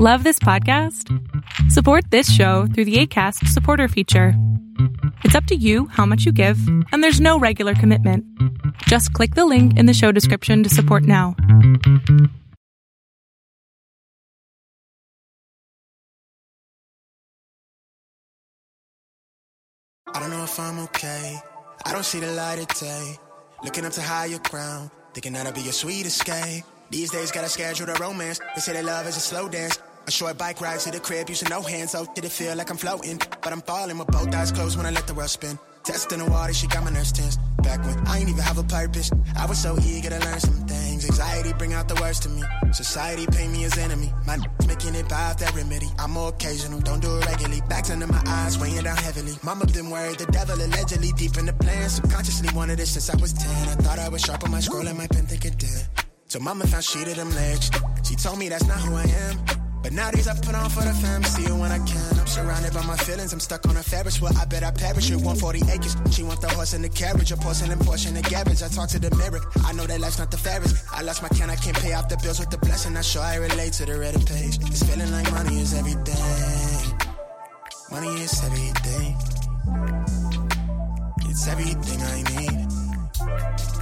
Love this podcast? Support this show through the ACAST supporter feature. It's up to you how much you give, and there's no regular commitment. Just click the link in the show description to support now. I don't know if I'm okay. I don't see the light of day. Looking up to higher ground, thinking that'll be your sweet escape. These days, gotta schedule the romance. They say that love is a slow dance. A short bike ride to the crib, using no hands, so did it feel like I'm floating? But I'm falling with both eyes closed when I let the world spin. Testing the water, she got my nerves tense. Back when I ain't even have a purpose, I was so eager to learn some things. Anxiety bring out the worst in me. Society paint me as enemy. My making it by that remedy. I'm more occasional, don't do it regularly. Backs under my eyes, weighing down heavily. Mama been worried, the devil allegedly deep in the plan. Subconsciously wanted it since I was 10. I thought I was sharp on my scroll and my pen think it did. So mama found she to them legs. She told me that's not who I am. But nowadays I put on for the fam, see it when I can. I'm surrounded by my feelings, I'm stuck on a Ferris wheel. I bet I perish with 140 acres. She want the horse and the carriage, a porcelain portion of the garbage. I talk to the mirror, I know that life's not the fairest. I lost my can, I can't pay off the bills with the blessing. I sure I relate to the red page. It's feeling like money is everything. Money is everything. It's everything I need.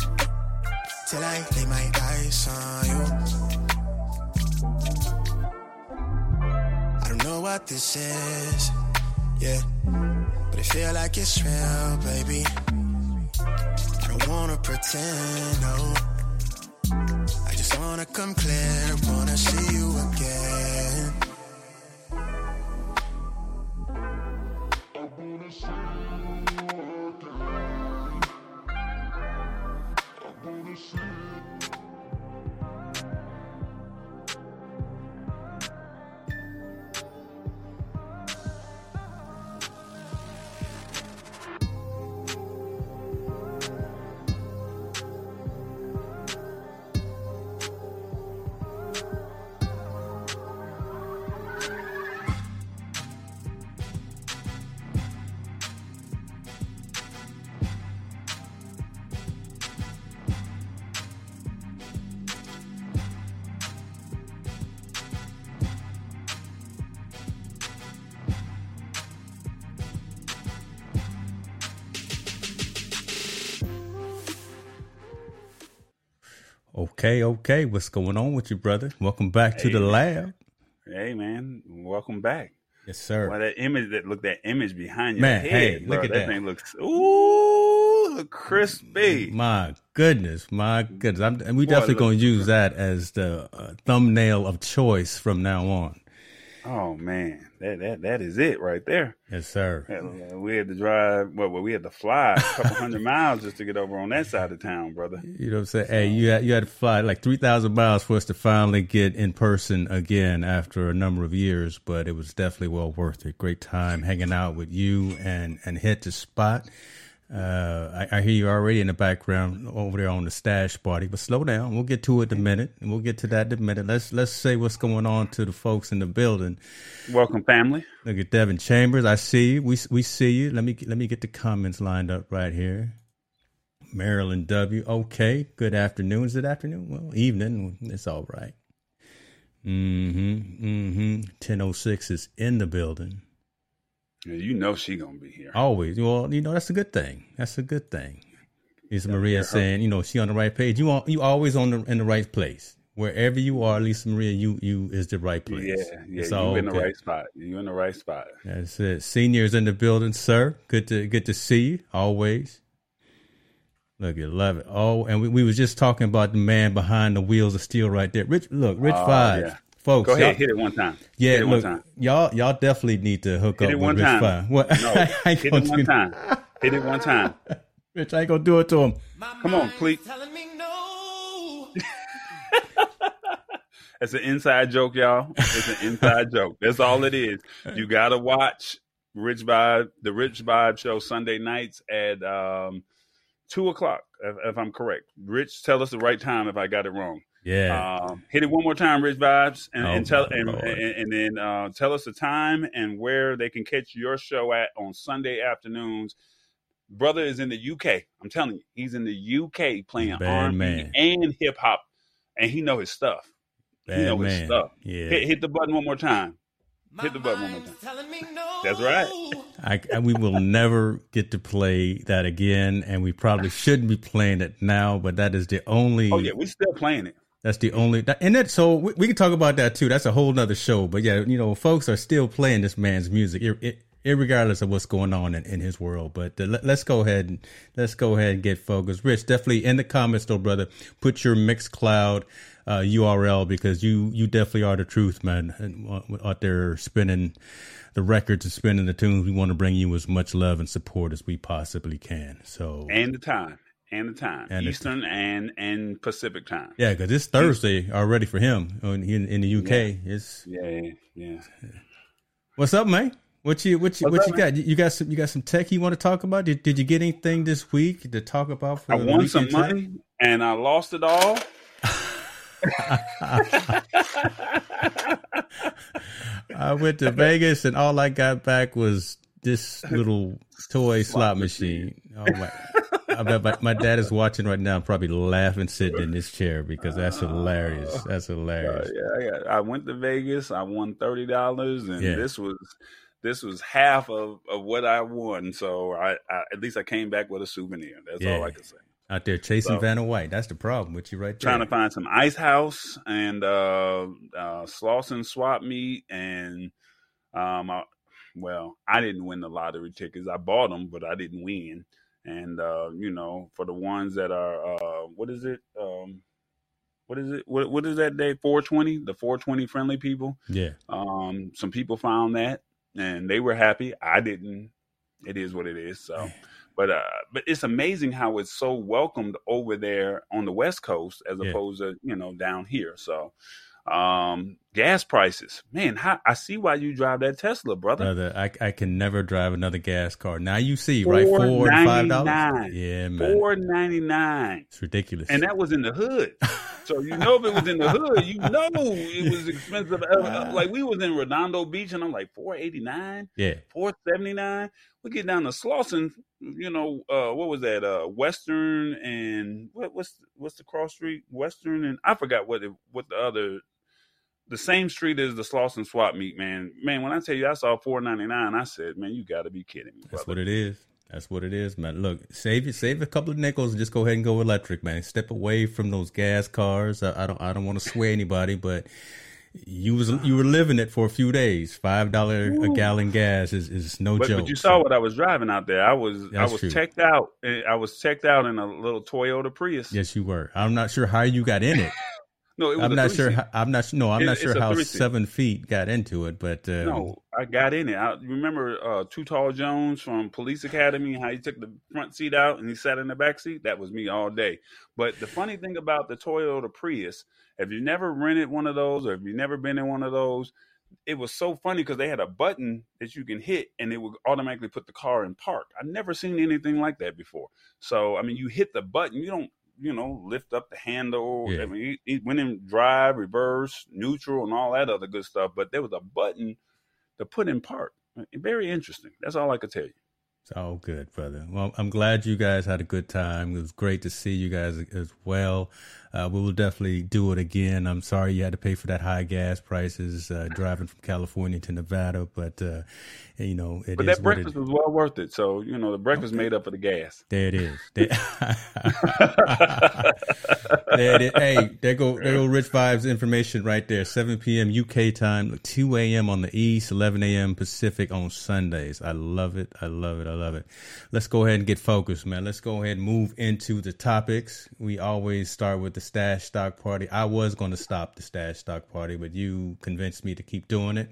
Till I lay my eyes on you. I don't know what this is, yeah, but it feel like it's real, baby. I don't wanna pretend, no. I just wanna come clear, wanna see Okay, okay. What's going on with you, brother? Welcome back to the man. lab. Hey man, welcome back. Yes, sir. Why that image that look that image behind your Man, head, hey, bro, look at that. thing looks ooh look crispy. My goodness, my goodness. I'm, and we Boy, definitely going to use that as the uh, thumbnail of choice from now on. Oh man, that that that is it right there. Yes, sir. Yeah, uh, We had to drive, well, we had to fly a couple hundred miles just to get over on that side of town, brother. You know what I'm saying? Hey, you had, you had to fly like 3,000 miles for us to finally get in person again after a number of years, but it was definitely well worth it. Great time hanging out with you and, and hit the spot. Uh, I, I hear you already in the background over there on the stash party, but slow down. We'll get to it in a minute, and we'll get to that in a minute. Let's let's say what's going on to the folks in the building. Welcome, family. Look at Devin Chambers. I see you. We we see you. Let me let me get the comments lined up right here. Marilyn W. Okay. Good afternoon. Is it afternoon? Well, evening. It's all right. Mm-hmm. Mm-hmm. 1006 is in the building. Yeah, You know she gonna be here. Always. Well, you know, that's a good thing. That's a good thing. Lisa Maria saying, you know, she on the right page. You are you always on the in the right place. Wherever you are, Lisa Maria, you you is the right place. yeah, yeah, It's you in the right spot. You in the right spot. That's it. Seniors in the building, sir. Good to good to see you always. Look, you love it. Oh, and we, we was just talking about the man behind the wheels of steel right there. Rich, look, Rich Oh, Five, yeah. Folks. Go ahead, hit it one time. yeah, hit it look, one time. y'all y'all definitely need to hook Hit up it with one Rich time. What? No, hit it one time. Hit it one time. Rich, I ain't gonna do it to him. Come on, please. It's an inside joke, y'all. It's an inside joke. That's all it is. You gotta watch Rich Vibe, the Rich Vibe show Sunday nights at um, two o'clock, if, if, I'm correct. Rich, tell us the right time if I got it wrong. Yeah. Um, hit it one more time, Rich Vibes, and, oh, and tell and, and, and, then uh, tell us the time and where they can catch your show at on Sunday afternoons. Brother is in the UK. I'm telling you, he's in the UK playing R&B and hip hop, and he know his stuff. Bad he know man. his stuff. Yeah. Hit, hit the button one more time. Hit the button one more time. No. That's right. I, we will never get to play that again, and we probably shouldn't be playing it now. But that is the only. Oh yeah, we still playing it. That's the only, and that so we, we, can talk about that too. That's a whole nother show. But yeah, you know, folks are still playing this man's music, it, regardless of what's going on in, in his world. But uh, let, us go ahead and let's go ahead and get focused. Rich, definitely in the comments though, brother, put your Mixcloud uh, URL because you you definitely are the truth, man. And, out there spinning the records and spinning the tunes, we want to bring you as much love and support as we possibly can. So and the time and the time, and Eastern the and and Pacific time. Yeah, because it's Thursday already for him in, in the UK. Yeah. It's yeah, yeah. What's up, man? What you what you What's what up, you got? You got some you got some tech you want to talk about? Did Did you get anything this week to talk about? For I won some money and I lost it all. I went to Vegas and all I got back was this little toy slot, slot machine. Oh my! I bet my, my, dad is watching right now, probably laughing sitting in this chair because that's hilarious. That's hilarious. Uh, yeah, I, I, went to Vegas. I won thirty dollars, and yeah. this was this was half of, of what I won. So I, I, at least I came back with a souvenir. That's yeah. all I can say. Out there chasing so, Vanna White. That's the problem with you right there. Trying to find some Ice House and uh, uh, Slauson swap meet and um, I, well, I didn't win the lottery tickets. I bought them, but I didn't win. And uh, you know, for the ones that are, uh, what is it? Um, what is it? What what is that day? Four twenty. The four twenty friendly people. Yeah. Um, some people found that, and they were happy. I didn't. It is what it is. So. But uh, but it's amazing how it's so welcomed over there on the West Coast as yeah. opposed to you know down here. So um gas prices. Man how, i see why you drive that tesla brother. Brother I, I can never drive another gas car. Now you see right four and five dollars? yeah man. Four ninety nine it's ridiculous. And that was in the hood. So you know if it was in the hood you know it was expensive. Uh, like we was in redondo beach and i'm like 489 yeah. 479 we get down to slauson you know uh what was that uh western and what, what's what's the cross street? Western and i forgot what it, what the other the same street as the Slauson swap meet, man. Man, when I tell you I saw four ninety nine, I said, man, you got to be kidding me. Brother. That's what it is. That's what it is, man. Look, save save a couple of nickels and just go ahead and go electric, man. Step away from those gas cars. I, I don't I don't want to sway anybody, but you was you were living it for a few days. Five dollar a gallon gas is, is no but, joke. But you saw so. what I was driving out there. I was That's I was true. checked out. Eh, I was checked out in a little Toyota Prius. Yes, you were. I'm not sure how you got in it. No, I'm not sure. How, I'm not. No, I'm it, not sure how seven feet got into it, but uh, no, I got in it. I remember uh, Too Tall Jones from Police Academy. How he took the front seat out and he sat in the back seat. That was me all day. But the funny thing about the Toyota Prius, if you never rented one of those, or if you've never been in one of those, it was so funny because they had a button that you can hit and it would automatically put the car in park. I've never seen anything like that before. So I mean, you hit the button, you don't you know, lift up the handle. Yeah. I mean, he, he, went in drive, reverse, neutral, and all that other good stuff. But there was a button to put in park. Very interesting. That's all I could tell you. It's all good, brother. Well, I'm glad you guys had a good time. It was great to see you guys as well. Uh, we will definitely do it again. I'm sorry you had to pay for that high gas prices uh, driving from California to Nevada, but uh, you know, it but that breakfast was well worth it. So you know, the breakfast okay. made up for the gas. There it is. There, there it is. Hey, there go there go Rich Vibes information right there. 7 p.m. UK time, 2 a.m. on the East, 11 a.m. Pacific on Sundays. I love it. I love it. I love it. Let's go ahead and get focused, man. Let's go ahead and move into the topics. We always start with the stash stock party. I was going to stop the stash stock party, but you convinced me to keep doing it.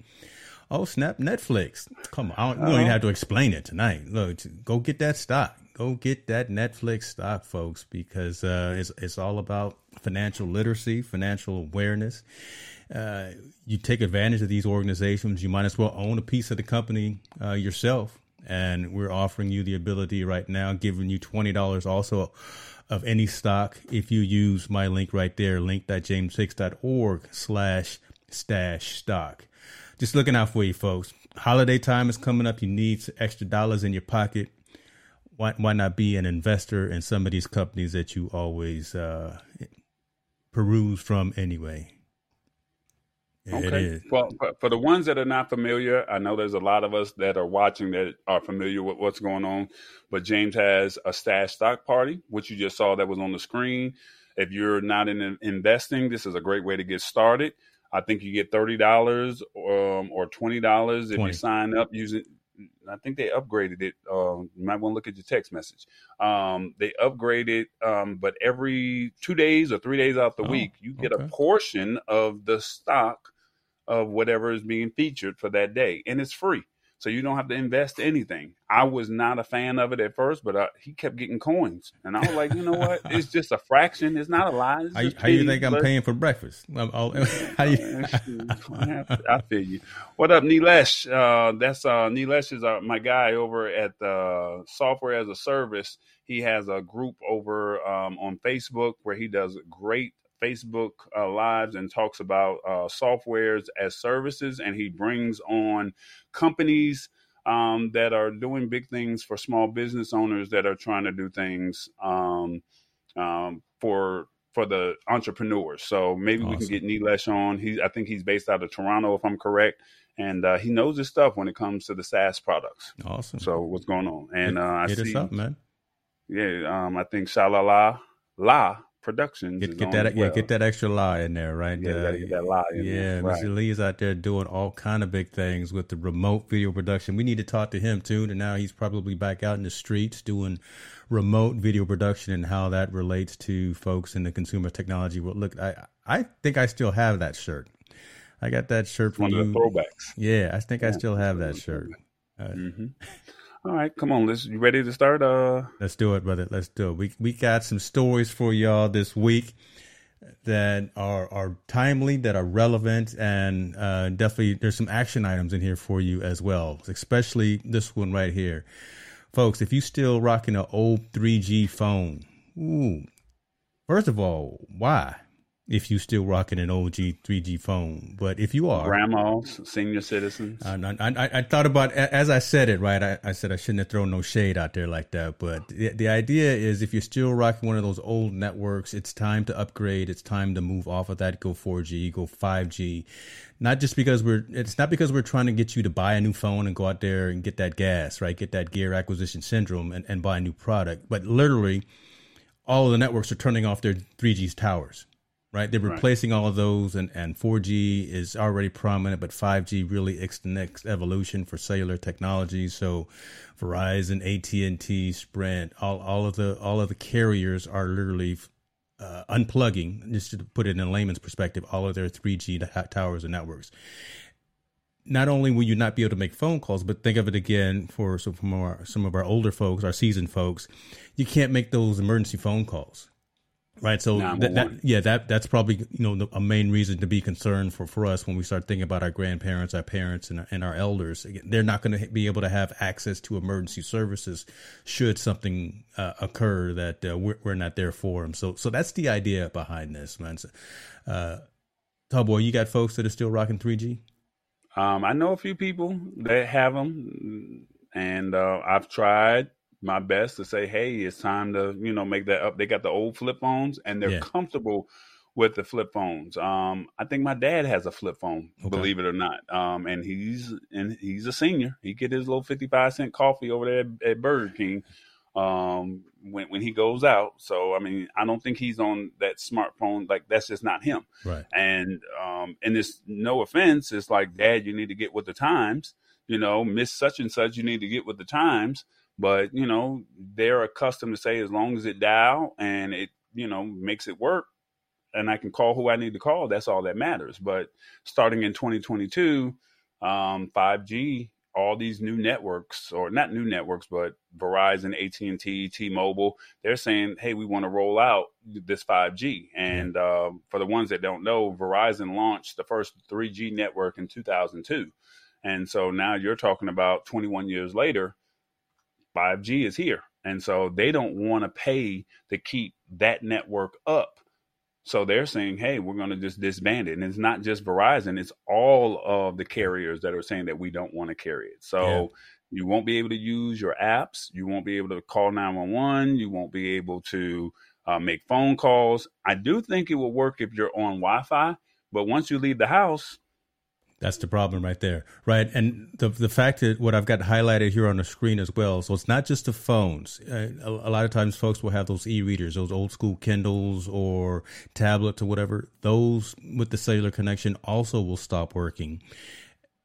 Oh snap! Netflix. Come on, we don't even uh-huh. have to explain it tonight. Look, go get that stock. Go get that Netflix stock, folks, because uh, it's it's all about financial literacy, financial awareness, uh, you take advantage of these organizations, you might as well own a piece of the company uh, yourself. And we're offering you the ability right now, giving you twenty dollars also of any stock if you use my link right there, link.jameshicks.org slash stash stock. Just looking out for you folks. Holiday time is coming up. You need extra dollars in your pocket. Why, why not be an investor in some of these companies that you always uh, peruse from anyway? Okay. Well, for the ones that are not familiar, I know there's a lot of us that are watching that are familiar with what's going on. But James has a stash stock party, which you just saw that was on the screen. If you're not in investing, this is a great way to get started. I think you get thirty dollars um, or twenty dollars if you sign up using. I think they upgraded it. Uh, you might want to look at your text message. Um, they upgraded, um, but every two days or three days out the oh, week, you get okay. a portion of the stock of whatever is being featured for that day, and it's free. So you don't have to invest anything. I was not a fan of it at first, but uh, he kept getting coins, and I was like, you know what? It's just a fraction. It's not a lot. How, how you think I'm paying for breakfast? how you... I feel you. What up, Nilesh? Uh, that's uh, Nilesh is uh, my guy over at uh, Software as a Service. He has a group over um, on Facebook where he does great Facebook uh, lives and talks about uh, softwares as services, and he brings on companies um, that are doing big things for small business owners that are trying to do things um, um, for for the entrepreneurs. So maybe awesome. we can get Nilesh on. He I think he's based out of Toronto, if I'm correct. And uh, he knows his stuff when it comes to the SaaS products. Awesome. So what's going on? And uh, I hit see, us up, man. Yeah, um, I think Shalala La Productions. Get, get that, well. yeah, get that extra lie in there, right? Yeah, uh, get that lie. yeah, right. Mr. Lee is out there doing all kind of big things with the remote video production. We need to talk to him too. And now he's probably back out in the streets doing remote video production and how that relates to folks in the consumer technology world. Look, I I think I still have that shirt. I got that shirt from one you. of the throwbacks. Yeah, I think yeah. I still have that shirt. Uh, mm-hmm. All right, come on. Let's you ready to start? Uh, let's do it, brother. Let's do it. We we got some stories for y'all this week that are are timely, that are relevant, and uh, definitely there's some action items in here for you as well. Especially this one right here, folks. If you still rocking an old 3G phone, ooh. First of all, why? If you're still rocking an OG 3G phone. But if you are grandmas, senior citizens, I, I, I, thought about as I said it, right? I, I, said I shouldn't have thrown no shade out there like that. But the, the idea is, if you're still rocking one of those old networks, it's time to upgrade. It's time to move off of that, go 4G, go 5G. Not just because we're, it's not because we're trying to get you to buy a new phone and go out there and get that gas, right? Get that gear acquisition syndrome and, and buy a new product. But literally, all of the networks are turning off their 3G towers right? They're replacing right. all of those, and, and 4G is already prominent, but 5G really is the next evolution for cellular technology. So, Verizon, AT and T, Sprint, all all of the all of the carriers are literally uh, unplugging, just to put it in a layman's perspective, all of their 3G towers and networks. Not only will you not be able to make phone calls, but think of it again for some, from our, some of our older folks, our seasoned folks, you can't make those emergency phone calls Right. So that, that, yeah, that that's probably you know a main reason to be concerned for, for us when we start thinking about our grandparents, our parents, and, and our elders. They're not going to be able to have access to emergency services should something uh, occur that uh, we're, we're, not there for them. So so that's the idea behind this, man. So, uh, Tallboy, you got folks that are still rocking 3G? Um, I know a few people that have them, and uh, I've tried my best to say, hey, it's time to you know make that up. They got the old flip phones, and they're yeah. comfortable with the flip phones. Um, I think my dad has a flip phone, okay. believe it or not. Um, and he's and he's a senior. He get his little fifty five cent coffee over there at, at Burger King um, when when he goes out. So I mean, I don't think he's on that smartphone. Like that's just not him. Right. And um, and this no offense, it's like, Dad, you need to get with the times. You know, Miss such and such, you need to get with the times. But you know, they're accustomed to say as long as it dial and it you know makes it work, and I can call who I need to call. That's all that matters. But starting in 2022, um, 5G all these new networks, or not new networks, but Verizon, AT and T, T-Mobile, they're saying, "Hey, we want to roll out this 5G." And um, for the ones that don't know, Verizon launched the first 3G network in 2002, and so now you're talking about 21 years later, 5G is here, and so they don't want to pay to keep that network up. So they're saying, hey, we're going to just disband it. And it's not just Verizon, it's all of the carriers that are saying that we don't want to carry it. So yeah. you won't be able to use your apps. You won't be able to call 911. You won't be able to uh, make phone calls. I do think it will work if you're on Wi Fi. But once you leave the house, that's the problem right there, right? And the the fact that what I've got highlighted here on the screen as well. So it's not just the phones. Uh, a, a, lot of times, folks will have those e-readers, those old school Kindles or tablets or whatever. Those with the cellular connection also will stop working.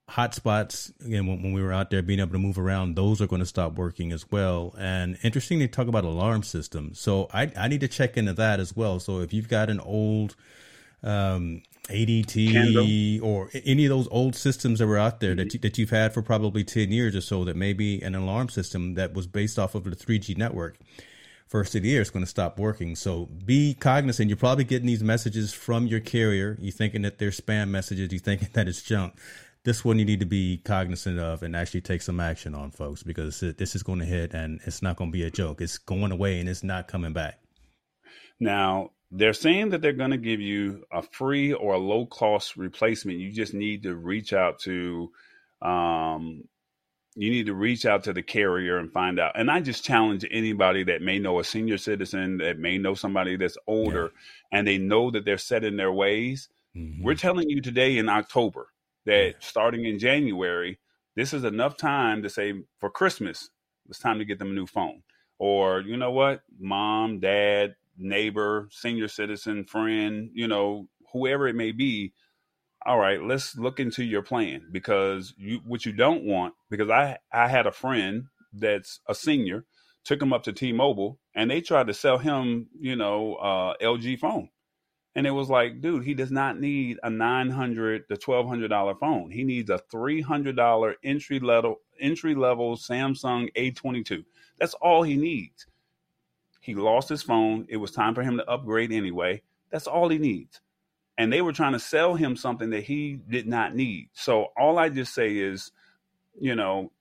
Hotspots again when, when we were out there being able to move around, those are going to stop working as well. And interesting, they talk about alarm systems. So I I need to check into that as well. So if you've got an old um, ADT Kendall. or any of those old systems that were out there that, you, that you've had for probably 10 years or so that may be an alarm system that was based off of the 3G network. First of the year, it's going to stop working. So be cognizant. You're probably getting these messages from your carrier. You're thinking that they're spam messages. You're thinking that it's junk. This one you need to be cognizant of and actually take some action on, folks, because this is going to hit and it's not going to be a joke. It's going away and it's not coming back. Now, they're saying that they're going to give you a free or a low cost replacement. You just need to reach out to, um, you need to reach out to the carrier and find out. And I just challenge anybody that may know a senior citizen, that may know somebody that's older, yeah. and they know that they're set in their ways. Mm-hmm. We're telling you today in October that yeah. starting in January, this is enough time to say for Christmas, it's time to get them a new phone. Or, you know what, mom, dad, neighbor, senior citizen, friend, you know, whoever it may be, all right, let's look into your plan because you what you don't want because I I had a friend that's a senior, took him up to T-Mobile and they tried to sell him, you know, uh, LG phone. And it was like, dude, he does not need a nine hundred to twelve hundred dollar phone. He needs a three hundred dollar entry level entry level Samsung A twenty two. That's all he needs. He lost his phone. It was time for him to upgrade anyway. That's all he needs. And they were trying to sell him something that he did not need. So all I just say is, you know,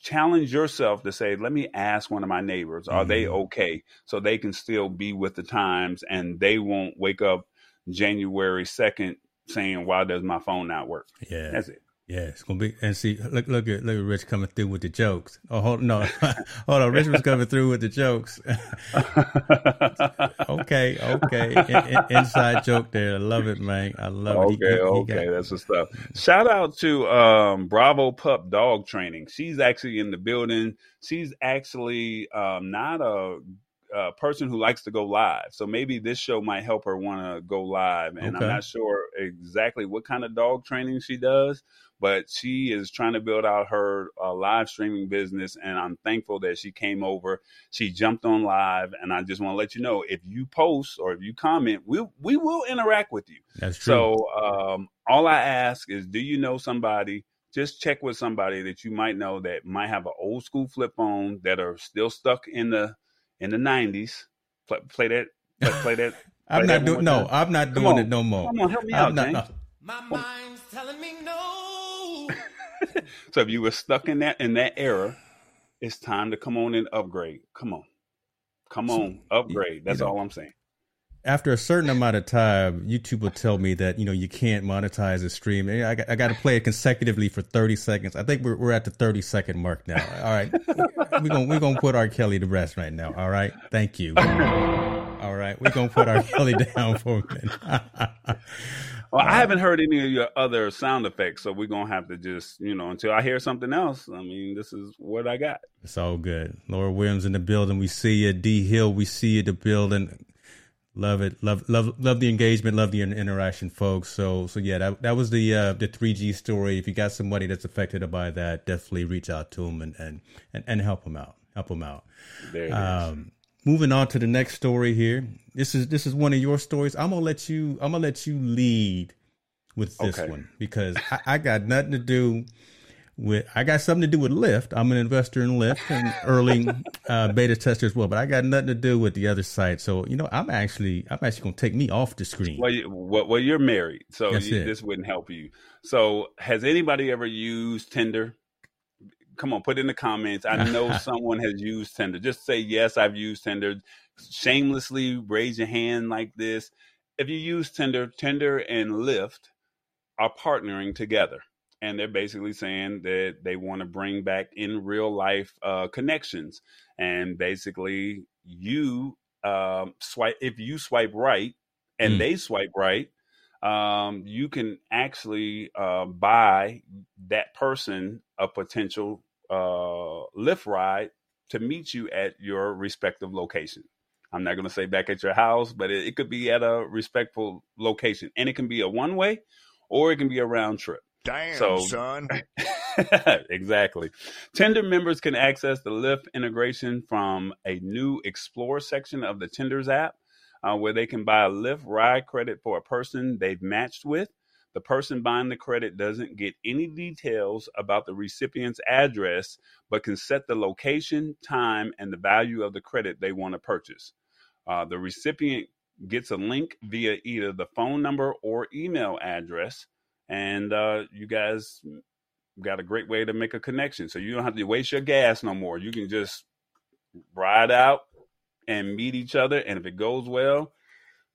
challenge yourself to say, let me ask one of my neighbors, are mm-hmm. they okay? So they can still be with the times and they won't wake up January 2nd saying, why does my phone not work? Yeah. That's it. Yeah, it's gonna be and see look look at look at Rich coming through with the jokes. Oh hold no, hold on, Rich was coming through with the jokes. okay, okay, in, in, inside joke there. I love it, man. I love okay, it. Okay, okay, that's the stuff. Shout out to um, Bravo Pup Dog Training. She's actually in the building. She's actually um, not a a person who likes to go live. So maybe this show might help her want to go live. And okay. I'm not sure exactly what kind of dog training she does, but she is trying to build out her uh, live streaming business and i'm thankful that she came over she jumped on live and i just want to let you know if you post or if you comment we'll, we will interact with you that's true so um, all i ask is do you know somebody just check with somebody that you might know that might have an old school flip phone that are still stuck in the in the 90s play, play that play, play that I'm not doing no. I'm not doing it no more. Come on, help me I'm out, not, no. My mind's telling me no. so if you were stuck in that in that era, it's time to come on and upgrade. Come on, come on, upgrade. That's you know, all I'm saying. After a certain amount of time, YouTube will tell me that you know you can't monetize a stream. I got, I got to play it consecutively for 30 seconds. I think we're we're at the 30 second mark now. All right, we're gonna we're gonna put R. Kelly to rest right now. All right, thank you. All right, we're gonna put R. Kelly down for a minute. Well, I uh, haven't heard any of your other sound effects, so we're gonna have to just, you know, until I hear something else. I mean, this is what I got. It's all good. Laura Williams in the building. We see you. D Hill. We see you. The building. Love it. Love love love the engagement. Love the interaction, folks. So so yeah, that that was the uh, the three G story. If you got somebody that's affected by that, definitely reach out to them and and and, and help them out. Help them out. There um, moving on to the next story here. This is this is one of your stories. I'm gonna let you. I'm gonna let you lead with this okay. one because I, I, got nothing to do with I got something to do with Lyft. I'm an investor in Lyft and early uh, beta tester as well, but I got nothing to do with the other site. So you know, I'm actually I'm actually going to take me off the screen. Well, you, well, you're married, so you, this wouldn't help you. So, has anybody ever used Tinder? Come on, put in the comments. I know someone has used Tinder. Just say yes, I've used Tinder. Shamelessly raise your hand like this. If you use Tinder, Tinder and Lyft are partnering together and they're basically saying that they want to bring back in real life uh, connections and basically you um, swipe if you swipe right and mm. they swipe right um, you can actually uh, buy that person a potential uh, Lyft ride to meet you at your respective location. I'm not going to say back at your house, but it, it could be at a respectful location, and it can be a one way, or it can be a round trip. Damn, so, son. exactly. Tinder members can access the Lyft integration from a new Explore section of the Tinder's app, uh, where they can buy a Lyft ride credit for a person they've matched with. The person buying the credit doesn't get any details about the recipient's address, but can set the location, time, and the value of the credit they want to purchase. Uh, the recipient gets a link via either the phone number or email address and uh, you guys got a great way to make a connection. So you don't have to waste your gas no more. You can just ride out and meet each other, and if it goes well,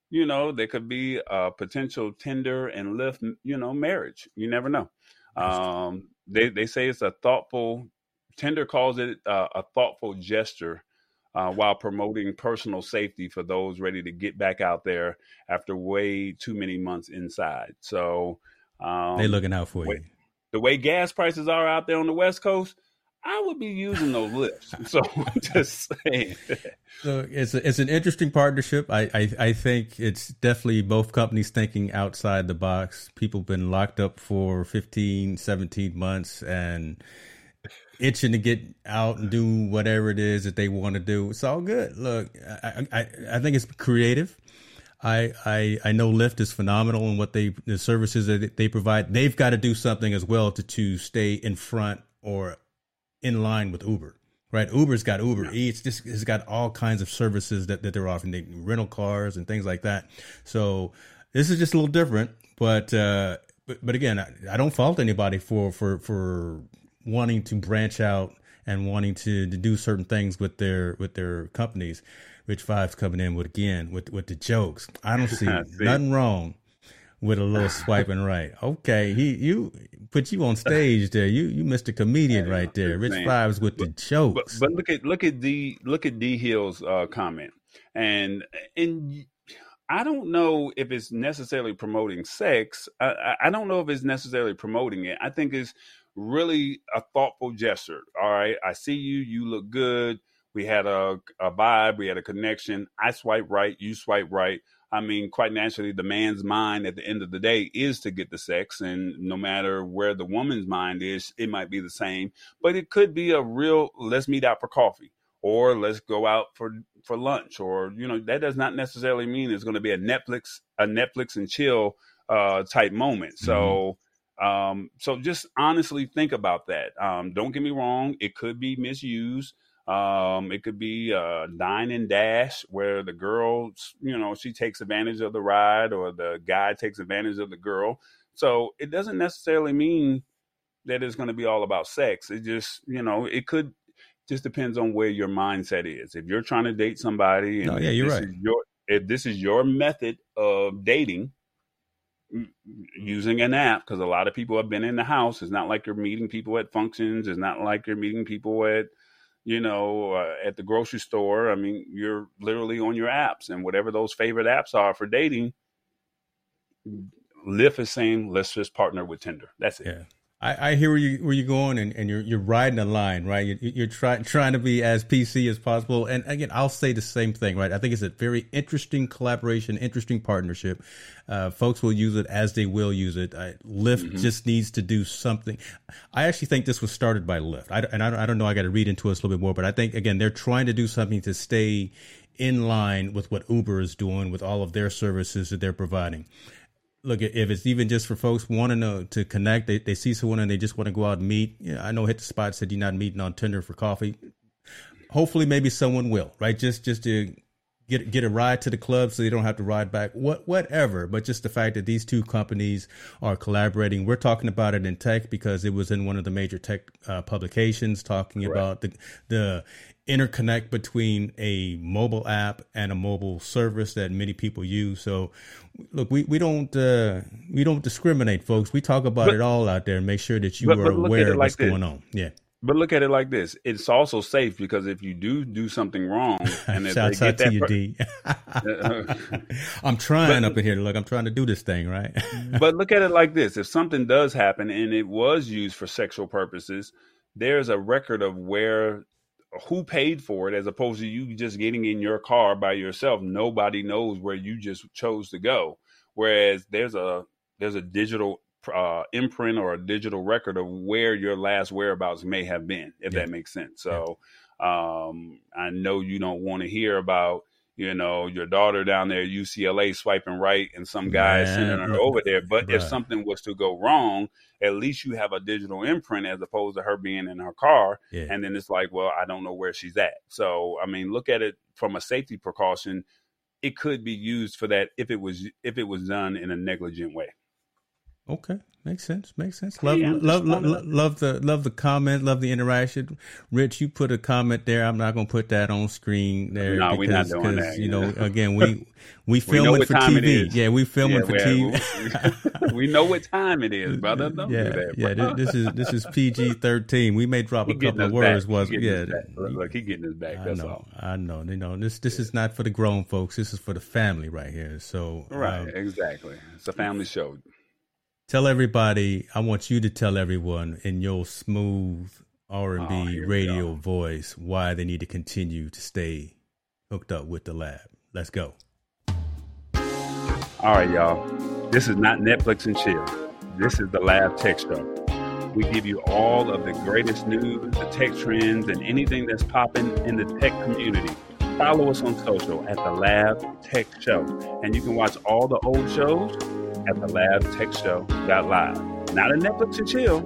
you know there could be a potential Tinder and Lyft, you know, marriage. You never know. Um, they they say it's a thoughtful. Tinder calls it uh, a thoughtful gesture. Uh, while promoting personal safety for those ready to get back out there after way too many months inside. So, um, they looking out for way, you. The way gas prices are out there on the West Coast, I would be using those lifts. So just saying. So it's a, it's an interesting partnership. I, I, I think it's definitely both companies thinking outside the box. People have been locked up for 15, 17 months and itching to get out and do whatever it is that they want to do. It's all good. Look, I I, I think it's creative. I, I I know Lyft is phenomenal in what they the services that they provide. They've got to do something as well to to stay in front or in line with Uber. Right, Uber's got Uber Eats. This has got all kinds of services that, that they're offering, they, rental cars and things like that. So this is just a little different, but uh, but, but again, I, I don't fault anybody for for for wanting to branch out and wanting to, to do certain things with their with their companies. Rich Five's coming in with again with with the jokes. I don't see, see. nothing wrong with a little swiping right. Okay, he you put you on stage there. You you missed a comedian right there. Rich. Fives with the jokes. But, but, look at look at the look at D Hill's uh, comment, and and I don't know if it's necessarily promoting sex. I, I don't know if it's necessarily promoting it. I think it's really a thoughtful gesture. All right, I see you. You look good we had a, a vibe, we had a connection. I swipe right, you swipe right. I mean, quite naturally, the man's mind at the end of the day is to get the sex, and no matter where the woman's mind is, it might be the same. But it could be a real let's meet out for coffee, or let's go out for for lunch, or you know, that does not necessarily mean it's going to be a Netflix a Netflix and chill uh, type moment. Mm-hmm. So. Um, so just honestly think about that. Um, don't get me wrong; it could be misused. Um, it could be a dine and dash where the girl, you know, she takes advantage of the ride or the guy takes advantage of the girl. So it doesn't necessarily mean that it's going to be all about sex. It just, you know, it could just depends on where your mindset is. If you're trying to date somebody, and oh, yeah, you're right. Your, if this is your method of dating, using an app because a lot of people have been in the house. It's not like you're meeting people at functions. It's not like you're meeting people at you know, uh, at the grocery store. I mean, you're literally on your apps and whatever those favorite apps are for dating. Lyft is saying, let's just partner with Tinder. That's it. Yeah. I, I hear where you where you're going, and, and you're you're riding a line, right? You're, you're trying trying to be as PC as possible. And again, I'll say the same thing, right? I think it's a very interesting collaboration, interesting partnership. Uh, folks will use it as they will use it. I, Lyft mm-hmm. just needs to do something. I actually think this was started by Lyft, I, and I, I don't know. I got to read into it a little bit more, but I think again they're trying to do something to stay in line with what Uber is doing with all of their services that they're providing look, if it's even just for folks wanting to, to connect, they, they see someone and they just want to go out and meet. You know, I know Hit the Spot said you're not meeting on Tinder for coffee. Hopefully, maybe someone will, right? Just just to get get a ride to the club so they don't have to ride back. What whatever, but just the fact that these two companies are collaborating. We're talking about it in tech because it was in one of the major tech uh, publications talking about the the interconnect between a mobile app and a mobile service that many people use. So, look, we we don't uh, we don't discriminate, folks. We talk about but, it all out there and make sure that you but, are but aware of like what's this. going on. Yeah. But look at it like this: it's also safe because if you do do something wrong, and if shouts out to you, per- D. I'm trying but, up in here. Look, I'm trying to do this thing right. but look at it like this: if something does happen and it was used for sexual purposes, there's a record of where who paid for it as opposed to you just getting in your car by yourself nobody knows where you just chose to go whereas there's a there's a digital uh, imprint or a digital record of where your last whereabouts may have been if yeah. that makes sense so yeah. um, i know you don't want to hear about you know, your daughter down there UCLA swiping right and some guy Man, sending her over there. But if something was to go wrong, at least you have a digital imprint as opposed to her being in her car. Yeah. And then it's like, well, I don't know where she's at. So, I mean, look at it from a safety precaution. It could be used for that if it was if it was done in a negligent way. Okay, makes sense. Makes sense. Love, yeah, love, love, love, the love the comment. Love the interaction. Rich, you put a comment there. I'm not going to put that on screen there. No, we're not doing that. You know, again, we we filming we for TV. Yeah, we filming yeah, for TV. we know what time it is, brother. Don't yeah, that, yeah. This, is this is PG thirteen. We may drop he a couple of words. Was yeah. Look, he getting his back. That's I know. All. I know. You know, this this is not for the grown folks. This is for the family right here. So right, um, exactly. It's a family show. Tell everybody. I want you to tell everyone in your smooth R and B oh, radio voice why they need to continue to stay hooked up with the lab. Let's go. All right, y'all. This is not Netflix and chill. This is the Lab Tech Show. We give you all of the greatest news, the tech trends, and anything that's popping in the tech community. Follow us on social at the Lab Tech Show, and you can watch all the old shows at the Lab Tech Show live. Not a Netflix and chill,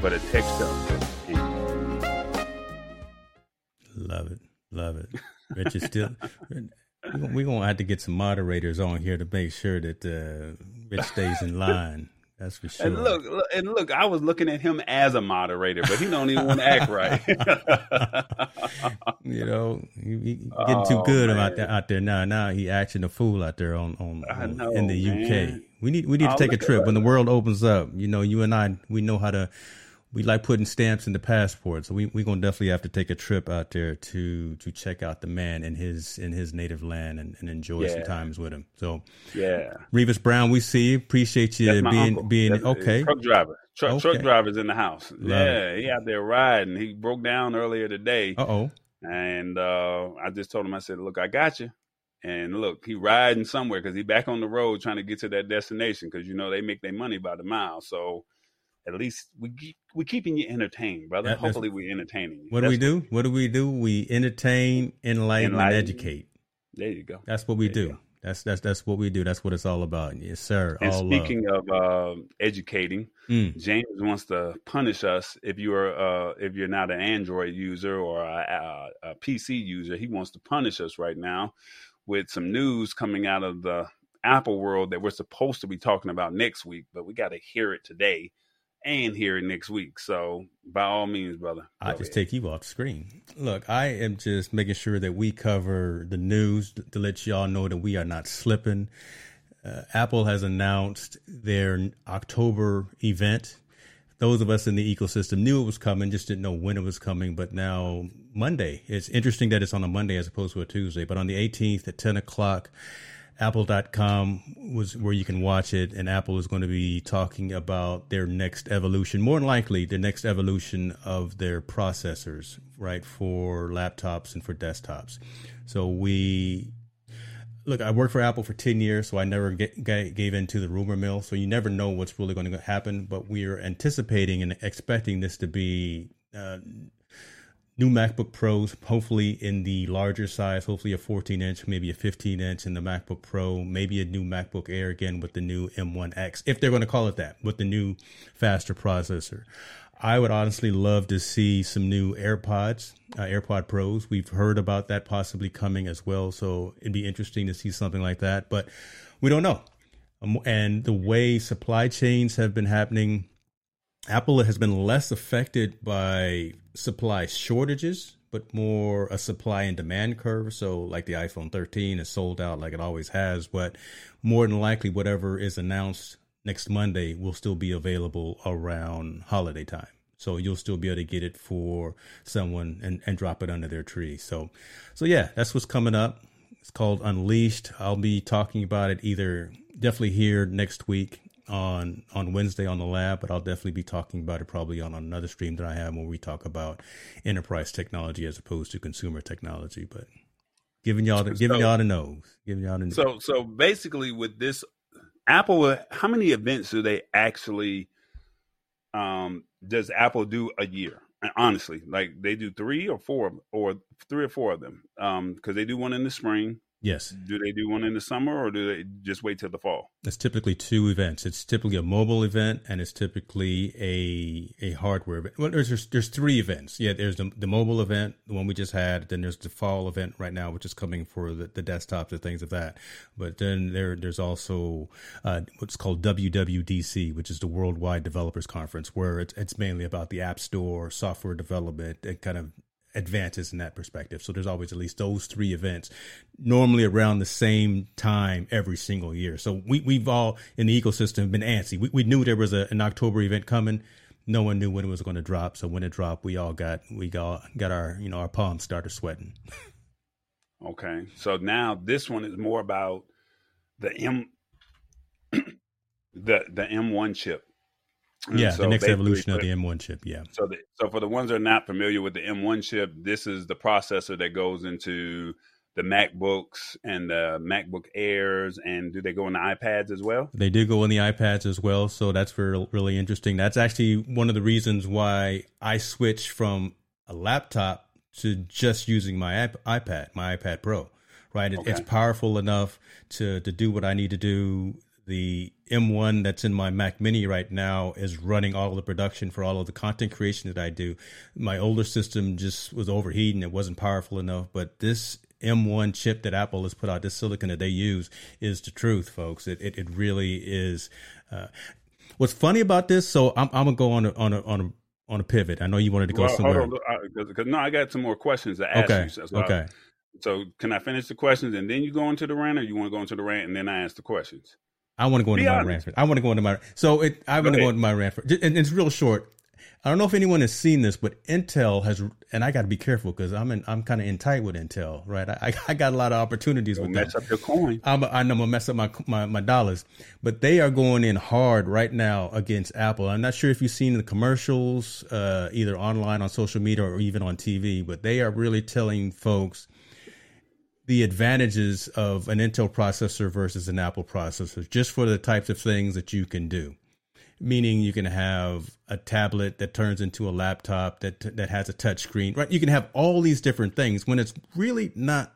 but a tech show. Love it. Love it. Rich is still. We're going to have to get some moderators on here to make sure that uh, Rich stays in line. That's for sure. And look, and look, I was looking at him as a moderator, but he don't even want to act right. you know, he, he getting too oh, good out there, out there now. Now he acting a fool out there on, on, on know, in the man. UK. We need we need to take a trip when the uh, world opens up. You know, you and I we know how to we like putting stamps in the passport, so we we gonna definitely have to take a trip out there to to check out the man in his in his native land and, and enjoy yeah. some times with him. So yeah, Revis Brown, we see you. Appreciate you being uncle. being That's okay. Truck driver, truck okay. truck drivers in the house. Love yeah, it. he out there riding. He broke down earlier today. Uh oh. And uh, I just told him, I said, "Look, I got you." And look, he riding somewhere because he back on the road trying to get to that destination because you know they make their money by the mile. So at least we keep, we keeping you entertained, brother. That, Hopefully, we're entertaining you. What that's do we do? What do we do? We entertain, enlighten, enlighten. and educate. There you go. That's what we there do. That's that's that's what we do. That's what it's all about. Yes, sir. And all speaking love. of uh, educating, mm. James wants to punish us if you're uh, if you're not an Android user or a, a, a PC user. He wants to punish us right now with some news coming out of the Apple world that we're supposed to be talking about next week, but we got to hear it today and hear it next week. So by all means, brother. I just ahead. take you off the screen. Look, I am just making sure that we cover the news to, let y'all know that we are not slipping. Uh, Apple has announced their October event. Those of us in the ecosystem knew it was coming, just didn't know when it was coming. But now Monday, it's interesting that it's on a Monday as opposed to a Tuesday. But on the 18th at 10 o'clock, apple.com was where you can watch it and apple is going to be talking about their next evolution more than likely the next evolution of their processors right for laptops and for desktops. So we look i worked for apple for 10 years so i never get, gave into the rumor mill so you never know what's really going to happen but we're anticipating and expecting this to be uh, new MacBook Pros, hopefully in the larger size, hopefully a 14 inch, maybe a 15 inch in the MacBook Pro, maybe a new MacBook Air again with the new M1X, if they're going to call it that, with the new faster processor. I would honestly love to see some new AirPods, uh, AirPod Pros. We've heard about that possibly coming as well, so it'd be interesting to see something like that, but we don't know. Um, and the way supply chains have been happening, Apple has been less affected by supply shortages, but more a supply and demand curve. So, like the iPhone 13 is sold out like it always has, but more than likely, whatever is announced next Monday will still be available around holiday time. So you'll still be able to get it for someone and, and drop it under their tree. So, so yeah, that's what's coming up. It's called Unleashed. I'll be talking about it either definitely here next week on on Wednesday on the lab, but I'll definitely be talking about it probably on another stream that I have where we talk about enterprise technology as opposed to consumer technology. But giving y'all the, giving so, y'all the nose, giving y'all the nose. So so basically with this Apple, how many events do they actually um does Apple do a year? Honestly, like they do three or four or three or four of them. Um, because they do one in the spring, Yes. Do they do one in the summer or do they just wait till the fall? It's typically two events. It's typically a mobile event and it's typically a a hardware event. Well, there's there's three events. Yeah, there's the, the mobile event, the one we just had. Then there's the fall event right now, which is coming for the, the desktops and things of that. But then there there's also uh, what's called WWDC, which is the Worldwide Developers Conference, where it's it's mainly about the App Store, software development, and kind of advances in that perspective. So there's always at least those three events, normally around the same time every single year. So we we've all in the ecosystem been antsy. We we knew there was a, an October event coming. No one knew when it was going to drop. So when it dropped, we all got we got got our you know our palms started sweating. okay, so now this one is more about the M the the M1 chip. Yeah, so the next evolution of the M1 chip. Yeah. So, the, so for the ones that are not familiar with the M1 chip, this is the processor that goes into the MacBooks and the MacBook Airs, and do they go in the iPads as well? They do go in the iPads as well, so that's very really interesting. That's actually one of the reasons why I switched from a laptop to just using my iPad, my iPad Pro. Right, okay. it's powerful enough to to do what I need to do the M1 that's in my Mac Mini right now is running all of the production for all of the content creation that I do. My older system just was overheating; it wasn't powerful enough. But this M1 chip that Apple has put out, this silicon that they use, is the truth, folks. It it, it really is. Uh, what's funny about this? So I'm, I'm gonna go on a, on a on a on a pivot. I know you wanted to go well, somewhere. Because no, I got some more questions to ask okay. you. So okay. I, so can I finish the questions and then you go into the rant, or you want to go into the rant and then I ask the questions? I want to go into Be my honest. rant. I want to go into my rant. so it. I want to go into my rant. And it's real short. I don't know if anyone has seen this, but Intel has, and I got to be careful because I'm in, I'm kind of in tight with Intel, right? I, I got a lot of opportunities with mess them. up your coin. I'm, I know I'm gonna mess up my, my my dollars, but they are going in hard right now against Apple. I'm not sure if you've seen the commercials, uh, either online on social media or even on TV, but they are really telling folks the advantages of an Intel processor versus an Apple processor, just for the types of things that you can do. Meaning, you can have a tablet that turns into a laptop that that has a touch screen, right? You can have all these different things when it's really not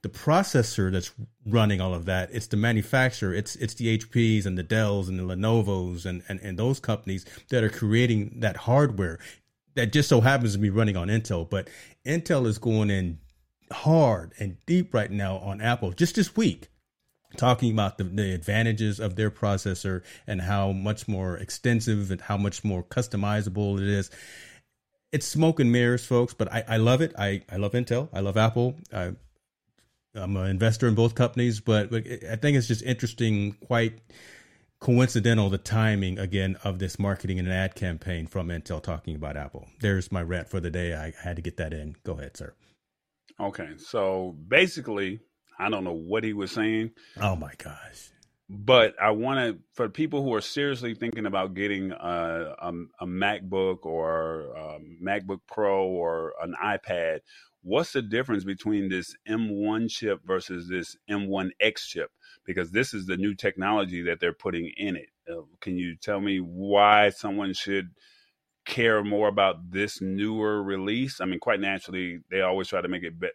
the processor that's running all of that. It's the manufacturer. It's it's the HPs and the Dells and the Lenovo's and, and, and those companies that are creating that hardware that just so happens to be running on Intel. But Intel is going in hard and deep right now on Apple just this week, talking about the, the advantages of their processor and how much more extensive and how much more customizable it is. It's smoke and mirrors, folks, but I, I love it. I, I love Intel. I love Apple. I, I'm an investor in both companies, but, but I think it's just interesting, quite coincidental the timing again of this marketing and ad campaign from Intel talking about Apple. There's my rant for the day. I had to get that in. Go ahead, sir. Okay, so basically, I don't know what he was saying. Oh my gosh! But I want to, for people who are seriously thinking about getting a, a, a MacBook or a MacBook Pro or an iPad, what's the difference between this M1 chip versus this M1X chip? Because this is the new technology that they're putting in it. Uh, can you tell me why someone should care more about this newer release? I mean, quite naturally, they always try to make it be-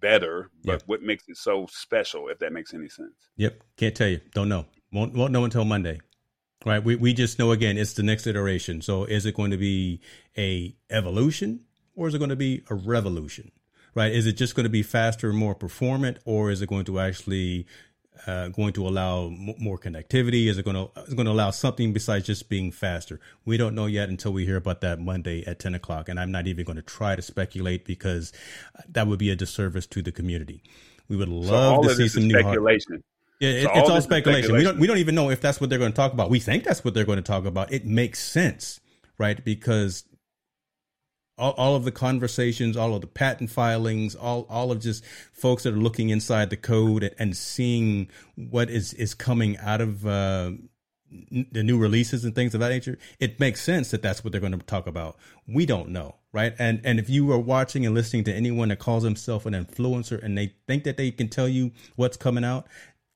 better, but yep. what makes it so special, if that makes any sense? Yep, can't tell you. Don't know. Won't won't know until Monday. Right. We we just know again it's the next iteration. So is it going to be a evolution or is it going to be a revolution? Right? Is it just going to be faster, more performant, or is it going to actually uh, going to allow m- more connectivity? Is it going to is going to allow something besides just being faster? We don't know yet until we hear about that Monday at ten o'clock, and I'm not even going to try to speculate because that would be a disservice to the community. We would love so to see some new speculation. Yeah, it, so it's all, all speculation. speculation. We don't we don't even know if that's what they're going to talk about. We think that's what they're going to talk about. It makes sense, right? Because all, all of the conversations, all of the patent filings, all all of just folks that are looking inside the code and, and seeing what is is coming out of uh, the new releases and things of that nature, it makes sense that that's what they're going to talk about. We don't know, right? And and if you are watching and listening to anyone that calls himself an influencer and they think that they can tell you what's coming out,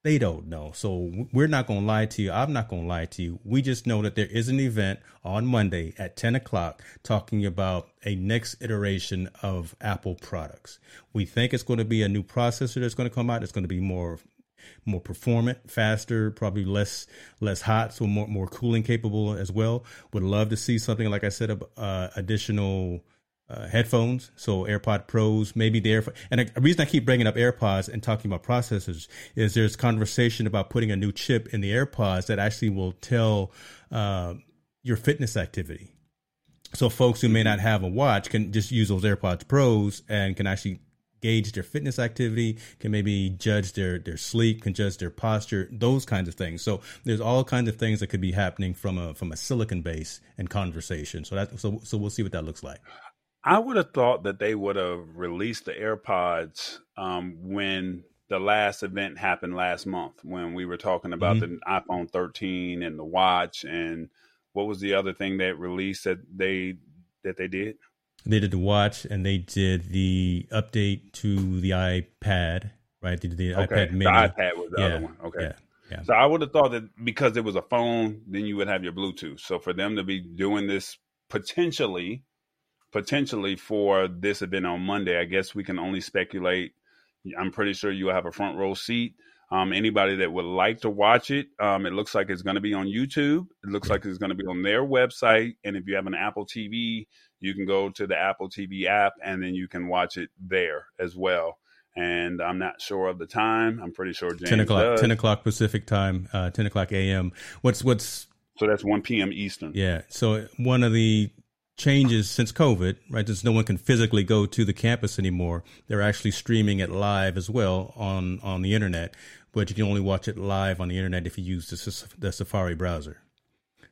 they don't know. So we're not going to lie to you. I'm not going to lie to you. We just know that there is an event on Monday at 10 o'clock talking about a next iteration of Apple products. We think it's going to be a new processor that's going to come out. It's going to be more more performant, faster, probably less less hot, so more more cooling capable as well. Would love to see something like I said, uh, additional uh, headphones, so AirPod Pros, maybe the AirPod. And the reason I keep bringing up AirPods and talking about processors is there's conversation about putting a new chip in the AirPods that actually will tell uh, your fitness activity. So folks who may not have a watch can just use those AirPods Pros and can actually gauge their fitness activity, can maybe judge their their sleep, can judge their posture, those kinds of things. So there's all kinds of things that could be happening from a from a silicon base and conversation. So that so so we'll see what that looks like. I would have thought that they would have released the AirPods um, when the last event happened last month when we were talking about mm-hmm. the iPhone 13 and the watch and what was the other thing that released that they that they did? They did the watch and they did the update to the iPad, right? They did the okay. iPad mini. The iPad was the yeah. other one. Okay. Yeah. Yeah. So I would have thought that because it was a phone, then you would have your Bluetooth. So for them to be doing this potentially potentially for this event on Monday. I guess we can only speculate. I'm pretty sure you'll have a front row seat. Um, anybody that would like to watch it, um, it looks like it's going to be on YouTube. It looks like it's going to be on their website. And if you have an Apple TV, you can go to the Apple TV app and then you can watch it there as well. And I'm not sure of the time. I'm pretty sure James 10 o'clock, does. 10 o'clock Pacific time, uh, 10 o'clock AM. What's, what's, so that's 1 p.m. Eastern. Yeah. So one of the changes since COVID, right? Since no one can physically go to the campus anymore, they're actually streaming it live as well on on the internet. But you can only watch it live on the internet if you use the, the Safari browser.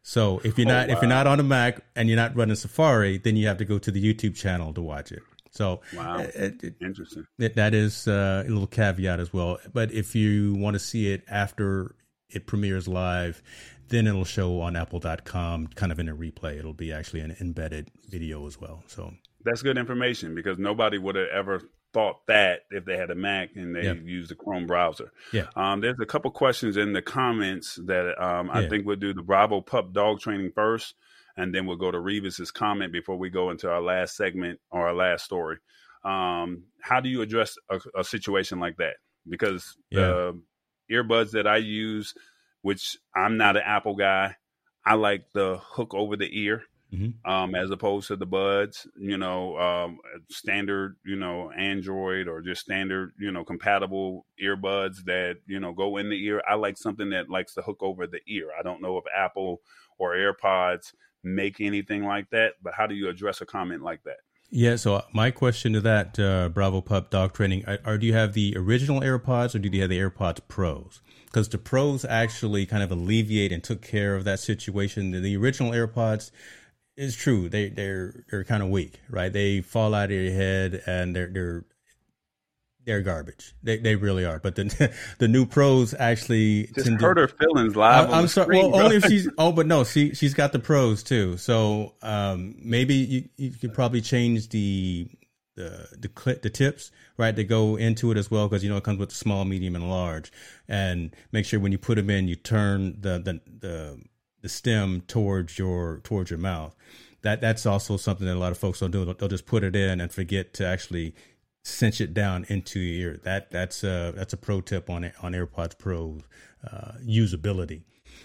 So if you're oh, not wow. if you're not on a Mac and you're not running Safari, then you have to go to the YouTube channel to watch it. So wow, it, it, interesting. It, that is uh, a little caveat as well. But if you want to see it after it premieres live, then it'll show on apple.com kind of in a replay. It'll be actually an embedded video as well. So that's good information because nobody would have ever thought that if they had a Mac and they yep. used the Chrome browser. Yeah. Um, there's a couple questions in the comments that um, I yeah. think we'll do the Bravo Pup dog training first, and then we'll go to Revis's comment before we go into our last segment or our last story. Um, how do you address a, a situation like that? Because yeah. the earbuds that I use – which I'm not an Apple guy. I like the hook over the ear. Mm-hmm. Um, as opposed to the buds, you know, um, standard, you know, Android or just standard, you know, compatible earbuds that, you know, go in the ear. I like something that likes to hook over the ear. I don't know if Apple or AirPods make anything like that, but how do you address a comment like that? Yeah. So my question to that, uh, Bravo Pup Dog Training, are, are, do you have the original AirPods or do you have the AirPods Pros? Because the Pros actually kind of alleviate and took care of that situation. The, the original AirPods is true; they they're they're kind of weak, right? They fall out of your head and they're they're they're garbage. They they really are. But the the new pros actually just hurt to, her feelings live. I, am sorry. Screen, well, only if she's. Oh, but no, she she's got the pros too. So um, maybe you you could probably change the the the clip the tips right to go into it as well because you know it comes with small, medium, and large, and make sure when you put them in, you turn the the the, the stem towards your towards your mouth that that's also something that a lot of folks don't do. They'll just put it in and forget to actually cinch it down into your ear. That that's a that's a pro tip on it on AirPods Pro uh, usability.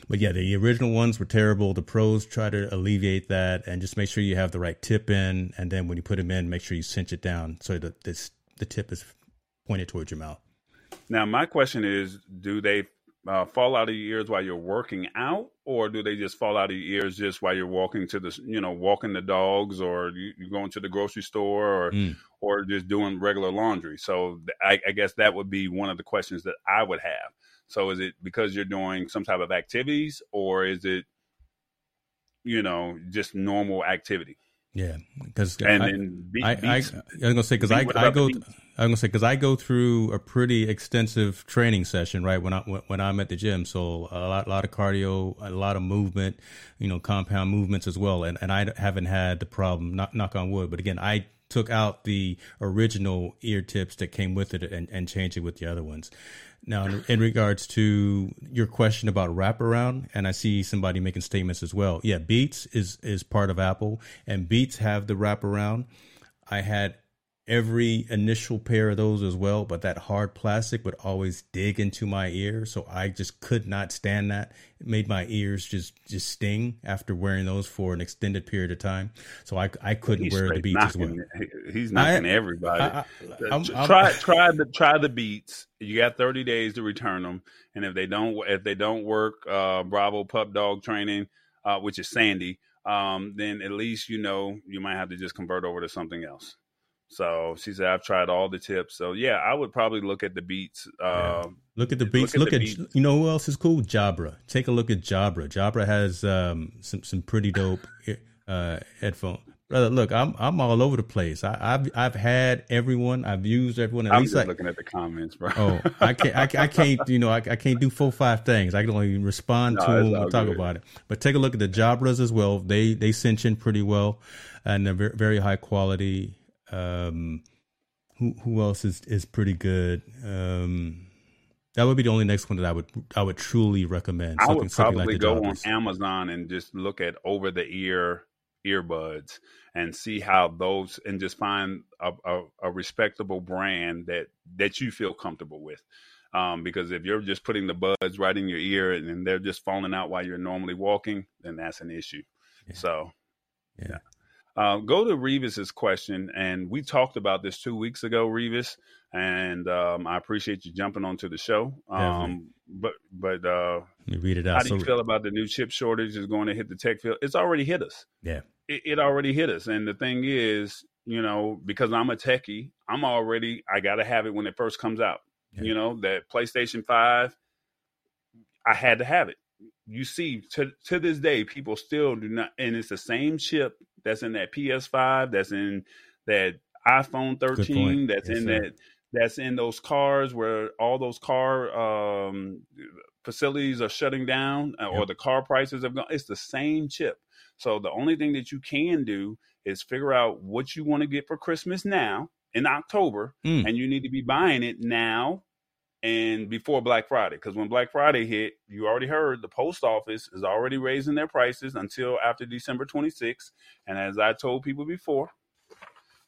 But yeah, the original ones were terrible. The pros try to alleviate that and just make sure you have the right tip in, and then when you put them in, make sure you cinch it down so that this the tip is pointed towards your mouth. Now, my question is: Do they uh, fall out of your ears while you're working out, or do they just fall out of your ears just while you're walking to the, you know, walking the dogs, or you, are going to the grocery store, or mm. or just doing regular laundry? So I, I guess that would be one of the questions that I would have. So is it because you're doing some type of activities, or is it, you know, just normal activity? Yeah, because and I, then I, I, I, was gonna say because I, I go. I'm gonna say because I go through a pretty extensive training session, right? When I when I'm at the gym, so a lot, a lot of cardio, a lot of movement, you know, compound movements as well. And and I haven't had the problem, knock, knock on wood. But again, I took out the original ear tips that came with it and, and changed it with the other ones. Now, in, regards to your question about wraparound, and I see somebody making statements as well. Yeah, Beats is is part of Apple, and Beats have the wraparound. I had every initial pair of those as well, but that hard plastic would always dig into my ear, so I just could not stand that. It made my ears just just sting after wearing those for an extended period of time. So I I couldn't he's wear the beats knocking, as well. He's knocking I, everybody. I, I, I'm, try I'm, try the try the beats. You got 30 days to return them, and if they don't if they don't work, uh, Bravo Pup Dog Training, uh, which is Sandy. Um, then at least you know you might have to just convert over to something else. So she said, I've tried all the tips. So yeah, I would probably look at the beats. Um, look at the beats. Look, at, look at beats. you know who else is cool? Jabra. Take a look at Jabra. Jabra has um, some some pretty dope uh, headphone. Brother, look, I'm I'm all over the place. I, have I've had everyone. I've used everyone. At I'm least just like, looking at the comments, bro. oh, I can't I, I can't you know I, I, can't do four five things. I can only respond no, to them and talk good. about it. But take a look at the Jabras as well. They they cinch in pretty well, and they're very, very high quality. Um, who who else is is pretty good? Um, that would be the only next one that I would I would truly recommend. I would probably like go on Amazon and just look at over the ear earbuds and see how those and just find a, a, a respectable brand that that you feel comfortable with. Um, because if you're just putting the buds right in your ear and, and they're just falling out while you're normally walking, then that's an issue. Yeah. So, yeah. Uh, go to Revis's question, and we talked about this two weeks ago, Revis, and um, I appreciate you jumping onto the show. Um, but but uh, Let me read it out. How do you so, feel about the new chip shortage is going to hit the tech field? It's already hit us. Yeah, it, it already hit us, and the thing is, you know, because I'm a techie, I'm already I got to have it when it first comes out. Yeah. You know, that PlayStation Five, I had to have it you see to to this day people still do not and it's the same chip that's in that PS5 that's in that iPhone 13 that's yes, in sir. that that's in those cars where all those car um, facilities are shutting down uh, yep. or the car prices have gone it's the same chip so the only thing that you can do is figure out what you want to get for Christmas now in October mm. and you need to be buying it now and before Black Friday. Because when Black Friday hit, you already heard the post office is already raising their prices until after December 26th. And as I told people before,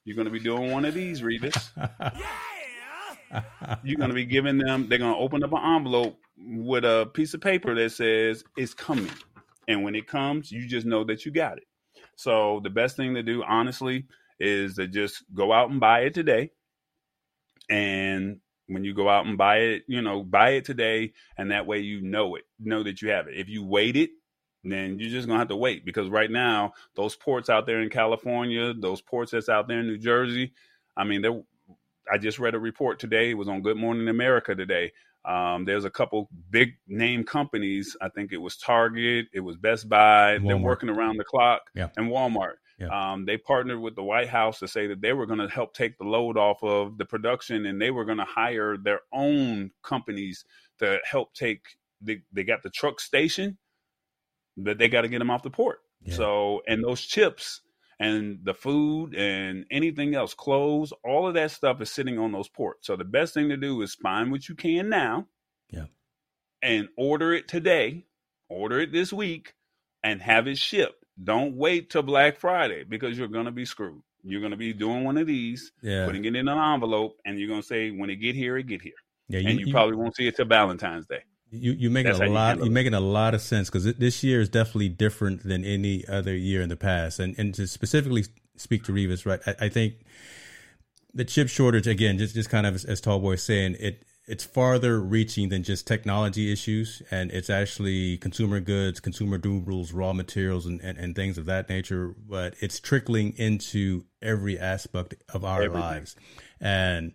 you're going to be doing one of these, Revis. you're going to be giving them, they're going to open up an envelope with a piece of paper that says it's coming. And when it comes, you just know that you got it. So the best thing to do, honestly, is to just go out and buy it today and when you go out and buy it, you know, buy it today, and that way you know it, know that you have it. If you wait it, then you're just gonna have to wait because right now those ports out there in California, those ports that's out there in New Jersey, I mean, there. I just read a report today. It was on Good Morning America today. Um, there's a couple big name companies. I think it was Target, it was Best Buy. Walmart. They're working around the clock, yeah. and Walmart. Yeah. Um, they partnered with the White House to say that they were going to help take the load off of the production, and they were going to hire their own companies to help take. They, they got the truck station, but they got to get them off the port. Yeah. So, and those chips and the food and anything else, clothes, all of that stuff is sitting on those ports. So the best thing to do is find what you can now, yeah, and order it today, order it this week, and have it shipped don't wait till Black Friday because you're gonna be screwed. You're gonna be doing one of these, Yeah. putting it in an envelope, and you're gonna say when it get here, it get here, Yeah. and you, probably won't see it till Valentine's Day. You you making That's a how you lot. You're making a lot of sense because this year is definitely different than any other year in the past. And and to specifically speak to Revis, right? I, I think the chip shortage again, just just kind of as, as Tallboy is saying, it it's farther reaching than just technology issues, and it's actually consumer goods, consumer durables, raw materials, and, and, and things of that nature. But it's trickling into every aspect of our Everything. lives, and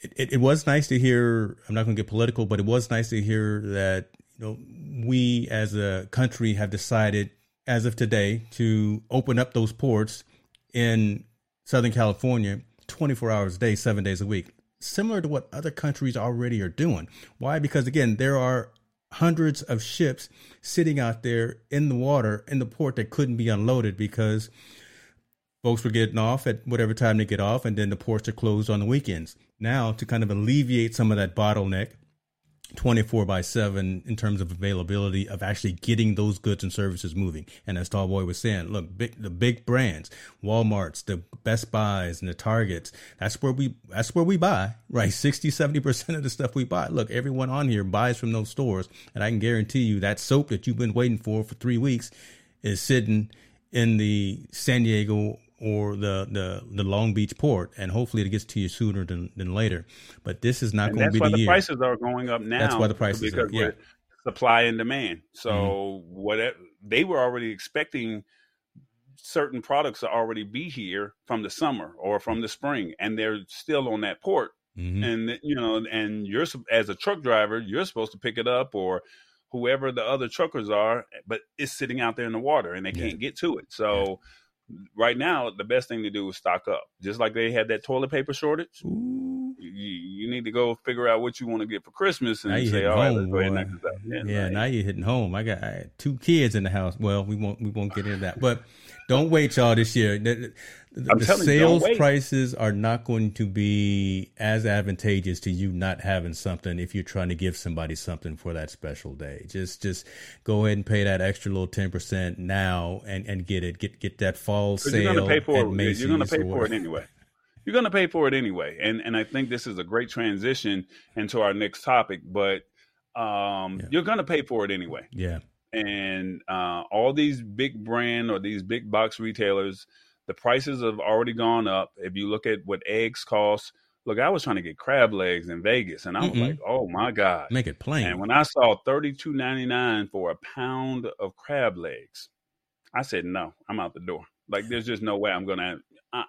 it, it, it was nice to hear. I'm not going to get political, but it was nice to hear that you know we as a country have decided, as of today, to open up those ports in Southern California 24 hours a day, seven days a week, similar to what other countries already are doing. Why? Because again, there are hundreds of ships sitting out there in the water in the port that couldn't be unloaded because folks were getting off at whatever time they get off, and then the ports are closed on the weekends. Now, to kind of alleviate some of that bottleneck, 24 by 7 in terms of availability of actually getting those goods and services moving. And as Tallboy was saying, look, big, the big brands, Walmarts, the Best Buys and the Targets, that's where we that's where we buy, right? 60, 70% of the stuff we buy. Look, everyone on here buys from those stores, and I can guarantee you that soap that you've been waiting for for 3 weeks is sitting in the San Diego or the, the, the Long Beach port, and hopefully it gets to you sooner than, than later. But this is not And going to be the year. that's why the prices are going up now. That's why the prices are- because yeah. supply and demand. So whatever they were already expecting certain products to already be here from the summer or from the spring, and they're still on that port. Mhm. And you know, and you're as a truck driver, you're supposed to pick it up or whoever the other truckers are, but it's sitting out there in the water and they Yeah. can't get to it. So. Right now, the best thing to do is stock up. Just like they had that toilet paper shortage, you, you need to go figure out what you want to get for Christmas and say, all right, home, let's go ahead and knock this out. Yeah, Yeah, right. now you're hitting home. I got I two kids in the house. Well, we won't we won't get into that. But don't wait, y'all. This year, the, the- telling you, sales prices are not going to be as advantageous to you not having something if you're trying to give somebody something for that special day. Just just go ahead and pay that extra little ten percent now and and get it. Get get that fall sale. you're going to pay for it. You're going to pay for it anyway. You're going to pay for it anyway. And and I think this is a great transition into our next topic. But um, Yeah. you're going to pay for it anyway. Yeah. and uh, all these big brand or these big box retailers, the prices have already gone up. If you look at what eggs cost, look, I was trying to get crab legs in Vegas, and I was Mm-mm. like, oh my god! Make it plain. And when I saw thirty two ninety nine for a pound of crab legs, I said, no, I'm out the door. Like, there's just no way I'm gonna. Uh,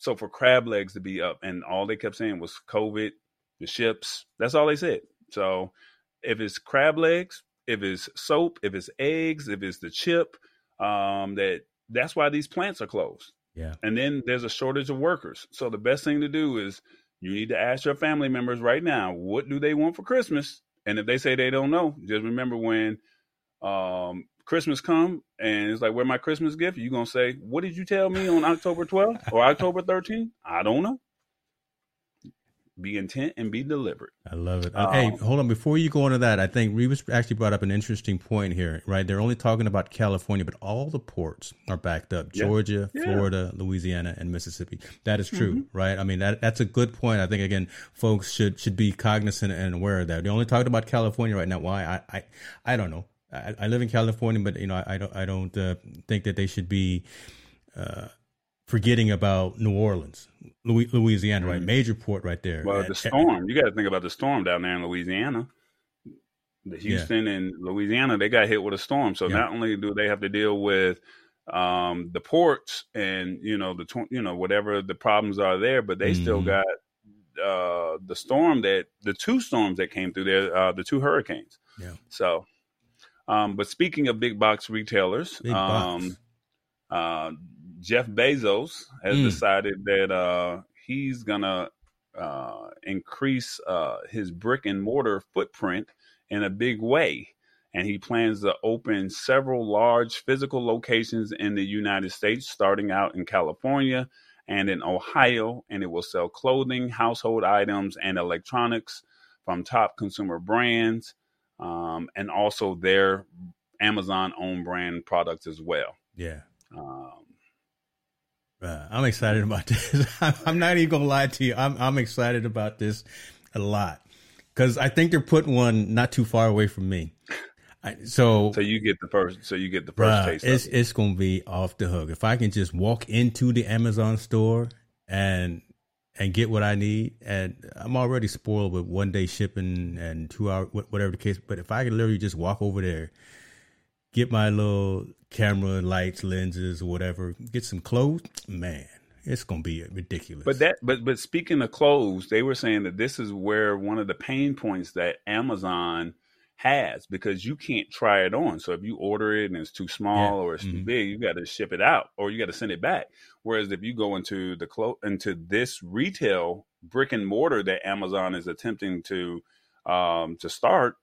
so for crab legs to be up, and all they kept saying was COVID, the ships. That's all they said. So if it's crab legs, if it's soap, if it's eggs, if it's the chip, um, that that's why these plants are closed. yeah. And then there's a shortage of workers. So the best thing to do is you need to ask your family members right now, what do they want for Christmas? And if they say they don't know, just remember when um, Christmas come and it's like, where my Christmas gift? You're going to say, what did you tell me on October 12th or October 13th? I don't know. Be intent and be deliberate. I love it. Um, hey, hold on. Before you go into that, I think Revis actually brought up an interesting point here, right? They're only talking about California, but all the ports are backed up Yeah. Georgia, Yeah. Mm-hmm. Florida, Louisiana, and Mississippi. That is true, right? I mean, that that's a good point. I think, again, folks should should be cognizant and aware of that. They only talked about California right now. Why? I, I, I don't know. I, I live in California, but, you know, I, I don't, I don't uh, think that they should be uh, forgetting about New Orleans, Louis, Louisiana, right? Major port right there. Mm-hmm. Well, And- the storm, you got to think about the storm down there in Louisiana. The Yeah. Houston and Louisiana, they got hit with a storm. So Yeah. not only do they have to deal with um, the ports and you know the tw- you know whatever the problems are there, but they still Mhm. got uh, the storm that the two storms that came through there, uh, the two hurricanes. Yeah. So, um, but speaking of big box retailers, Big box. um, uh, Jeff Bezos has Mm. decided that uh, he's gonna uh, increase uh, his brick and mortar footprint in a big way, and he plans to open several large physical locations in the United States, starting out in California and in Ohio, and it will sell clothing, household items, and electronics from top consumer brands, um, and also their Amazon own brand products as well. Yeah. Um, uh, I'm excited about this. I'm not even gonna lie to you. I'm I'm excited about this a lot because I think they're putting one not too far away from me. I, so so you get the first. So you get the first bruh, taste. It's of it. it's gonna be off the hook if I can just walk into the Amazon store and and get what I need. And I'm already spoiled with one day shipping and two hour whatever the case. But if I can literally just walk over there, get my little camera, lights, lenses, or whatever, get some clothes, man. It's gonna be ridiculous. But that, but but speaking of clothes, they were saying that this is where one of the pain points that Amazon has because you can't try it on. So if you order it and it's too small Yeah. or it's too Mhm. big, you got to ship it out or you got to send it back. Whereas if you go into the clo- into this retail brick and mortar that Amazon is attempting to um, to start,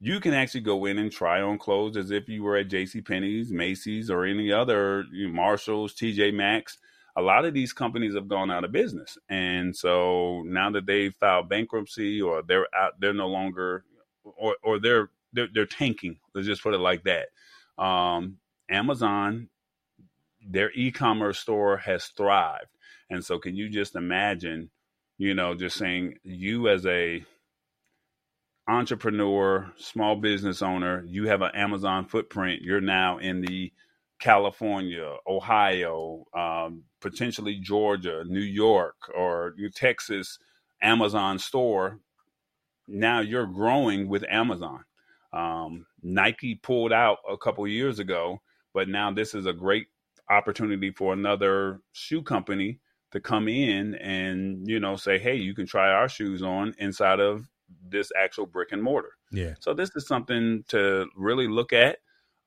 you can actually go in and try on clothes as if you were at J.C. Penney's, Macy's, or any other you know, Marshalls, TJ Maxx. A lot of these companies have gone out of business, and so now that they've filed bankruptcy or they're out, they're no longer or or they're they're, they're tanking. Let's just put it like that. Um, Amazon, their e-commerce store has thrived, and so can you just imagine, you know, just saying you as a entrepreneur, small business owner, you have an Amazon footprint. You're now in the California, Ohio, um, potentially Georgia, New York, or Texas Amazon store now you're growing with Amazon. Um, Nike pulled out a couple years ago, but now this is a great opportunity for another shoe company to come in and you know say, hey, you can try our shoes on inside of this actual brick and mortar. yeah, So this is something to really look at.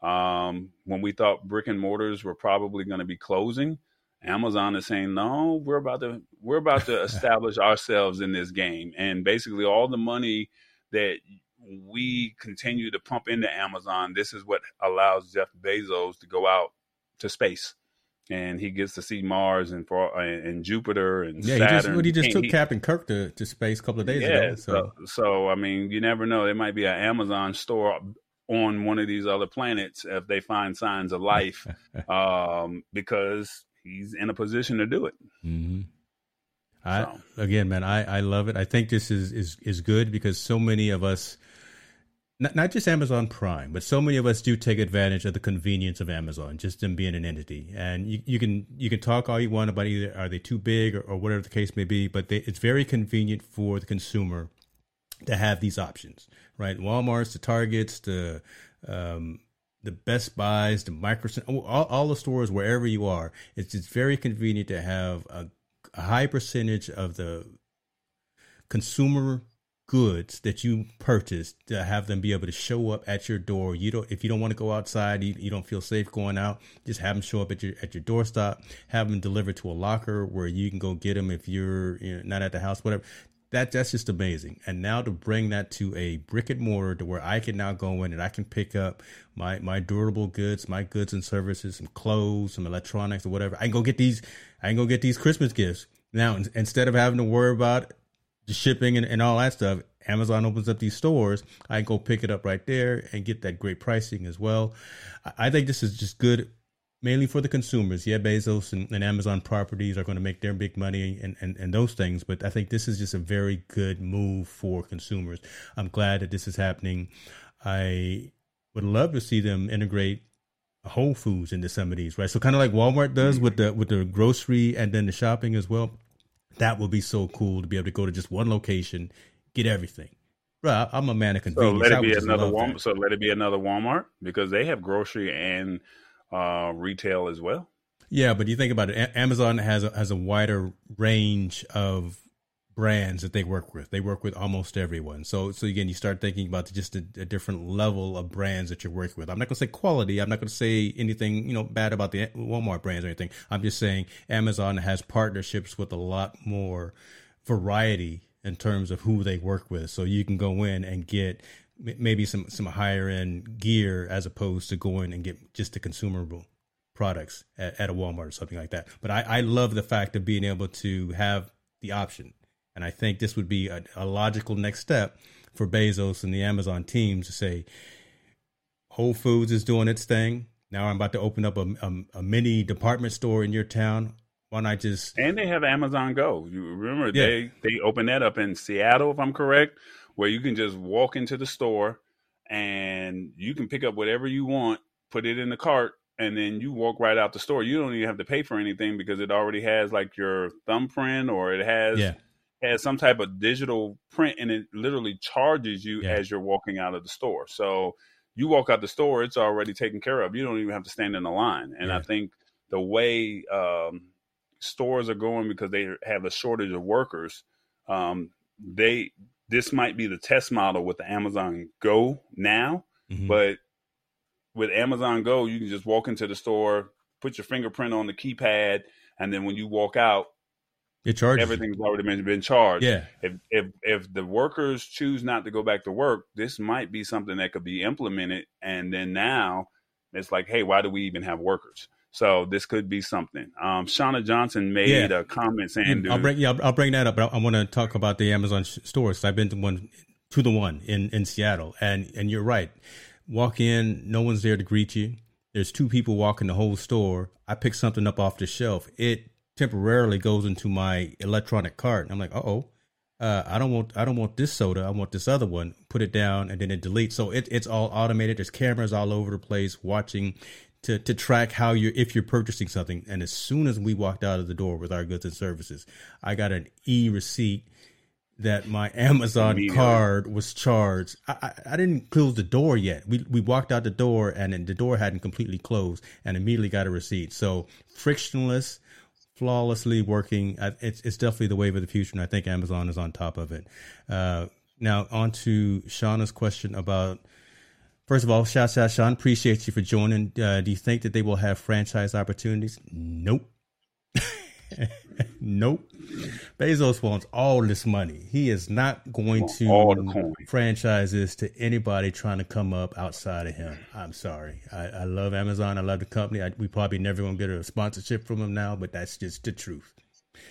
Um, when we thought brick and mortars were probably going to be closing, Amazon is saying, no, we're about to we're about to establish ourselves in this game, and basically all the money that we continue to pump into Amazon, this is what allows Jeff Bezos to go out to space, and he gets to see Mars and for and Jupiter and yeah. He Saturn. just, well, he just took he- Captain Kirk to, to space a couple of days yeah, ago. So, so, so I mean, you never know. There might be an Amazon store on one of these other planets if they find signs of life, um, because he's in a position to do it. hmm I So. again, man, I, I love it. I think this is is is good because so many of us, not not just Amazon Prime, but so many of us do take advantage of the convenience of Amazon, just them being an entity. And you, you can you can talk all you want about either are they too big or, or whatever the case may be, but they, it's very convenient for the consumer to have these options, right? Walmart's, the Targets, the um, the Best Buys, the Microsoft, all, all the stores wherever you are. It's it's very convenient to have a, a high percentage of the consumer goods that you purchased to have them be able to show up at your door. You don't if you don't want to go outside, you, you don't feel safe going out, just have them show up at your at your doorstop, have them delivered to a locker where you can go get them if you're you know, not at the house, whatever. That that's just amazing. And now to bring that to a brick and mortar to where I can now go in and I can pick up my my durable goods, my goods and services, some clothes, some electronics or whatever. I can go get these I can go get these Christmas gifts. Now instead of having to worry about the shipping and, and all that stuff, Amazon opens up these stores. I can go pick it up right there and get that great pricing as well. I, think this is just good, mainly for the consumers. Yeah, Bezos and, and Amazon properties are going to make their big money and, and, and those things, but I think this is just a very good move for consumers. I'm glad that this is happening. I would love to see them integrate Whole Foods into some of these, right? So kind of like Walmart does with the with the grocery and then the shopping as well. That would be so cool to be able to go to just one location, get everything. Right, I'm a man of convenience. So let it be another Walmart. that. So let it be another Walmart because they have grocery and uh, retail as well. Yeah, but you think about it. A- Amazon has a, has a wider range of brands that they work with. They work with almost everyone. So, so again, you start thinking about just a, a different level of brands that you're working with. I'm not going to say quality. I'm not going to say anything you know bad about the Walmart brands or anything. I'm just saying Amazon has partnerships with a lot more variety in terms of who they work with. So you can go in and get maybe some some higher end gear as opposed to going and get just the consumable products at, at a Walmart or something like that. But I, I love the fact of being able to have the option. And I think this would be a, a logical next step for Bezos and the Amazon teams to say, Whole Foods is doing its thing. Now I'm about to open up a, a, a mini department store in your town. Why not just And they have Amazon Go. You remember Yeah. they they opened that up in Seattle, if I'm correct, where you can just walk into the store and you can pick up whatever you want, put it in the cart, and then you walk right out the store. You don't even have to pay for anything because it already has like your thumbprint or it has yeah has some type of digital print and it literally charges you Yeah. as you're walking out of the store. So you walk out the store, it's already taken care of. You don't even have to stand in the line. And I think the way um, stores are going because they have a shortage of workers, um, they this might be the test model with the Amazon Go now, Mhm. but with Amazon Go, you can just walk into the store, put your fingerprint on the keypad, and then when you walk out, it charges. everything's already been, been charged Yeah, if if if the workers choose not to go back to work, this might be something that could be implemented. And then now it's like, hey, why do we even have workers? So this could be something. Um, Shauna Johnson made Yeah. a comment saying, I'll bring yeah, I'll, I'll bring that up. But I, I want to talk about the Amazon sh- stores. I've been to one to the one in in Seattle, and and you're right. Walk in, no one's there to greet you. There's two people walking the whole store. I pick something up off the shelf. It temporarily goes into my electronic cart. I'm like, uh-oh. Uh, I don't want I don't want this soda. I want this other one. Put it down and then it deletes. So it, it's all automated. There's cameras all over the place watching to, to track how you're if you're purchasing something. And as soon as we walked out of the door with our goods and services, I got an e receipt that my Amazon card was charged. I, I, I didn't close the door yet. We we walked out the door and the door hadn't completely closed and immediately got a receipt. So frictionless, flawlessly working. It's it's definitely the wave of the future, and I think Amazon is on top of it. Uh, now on to Shauna's question about. First of all, shout out Sean. Appreciate you for joining. Uh, do you think that they will have franchise opportunities? Nope. nope. Bezos wants all this money. He is not going Want all the to coin. franchises to anybody trying to come up outside of him. I'm sorry. I, I love Amazon. I love the company. I, we probably never going to get a sponsorship from them now, but that's just the truth.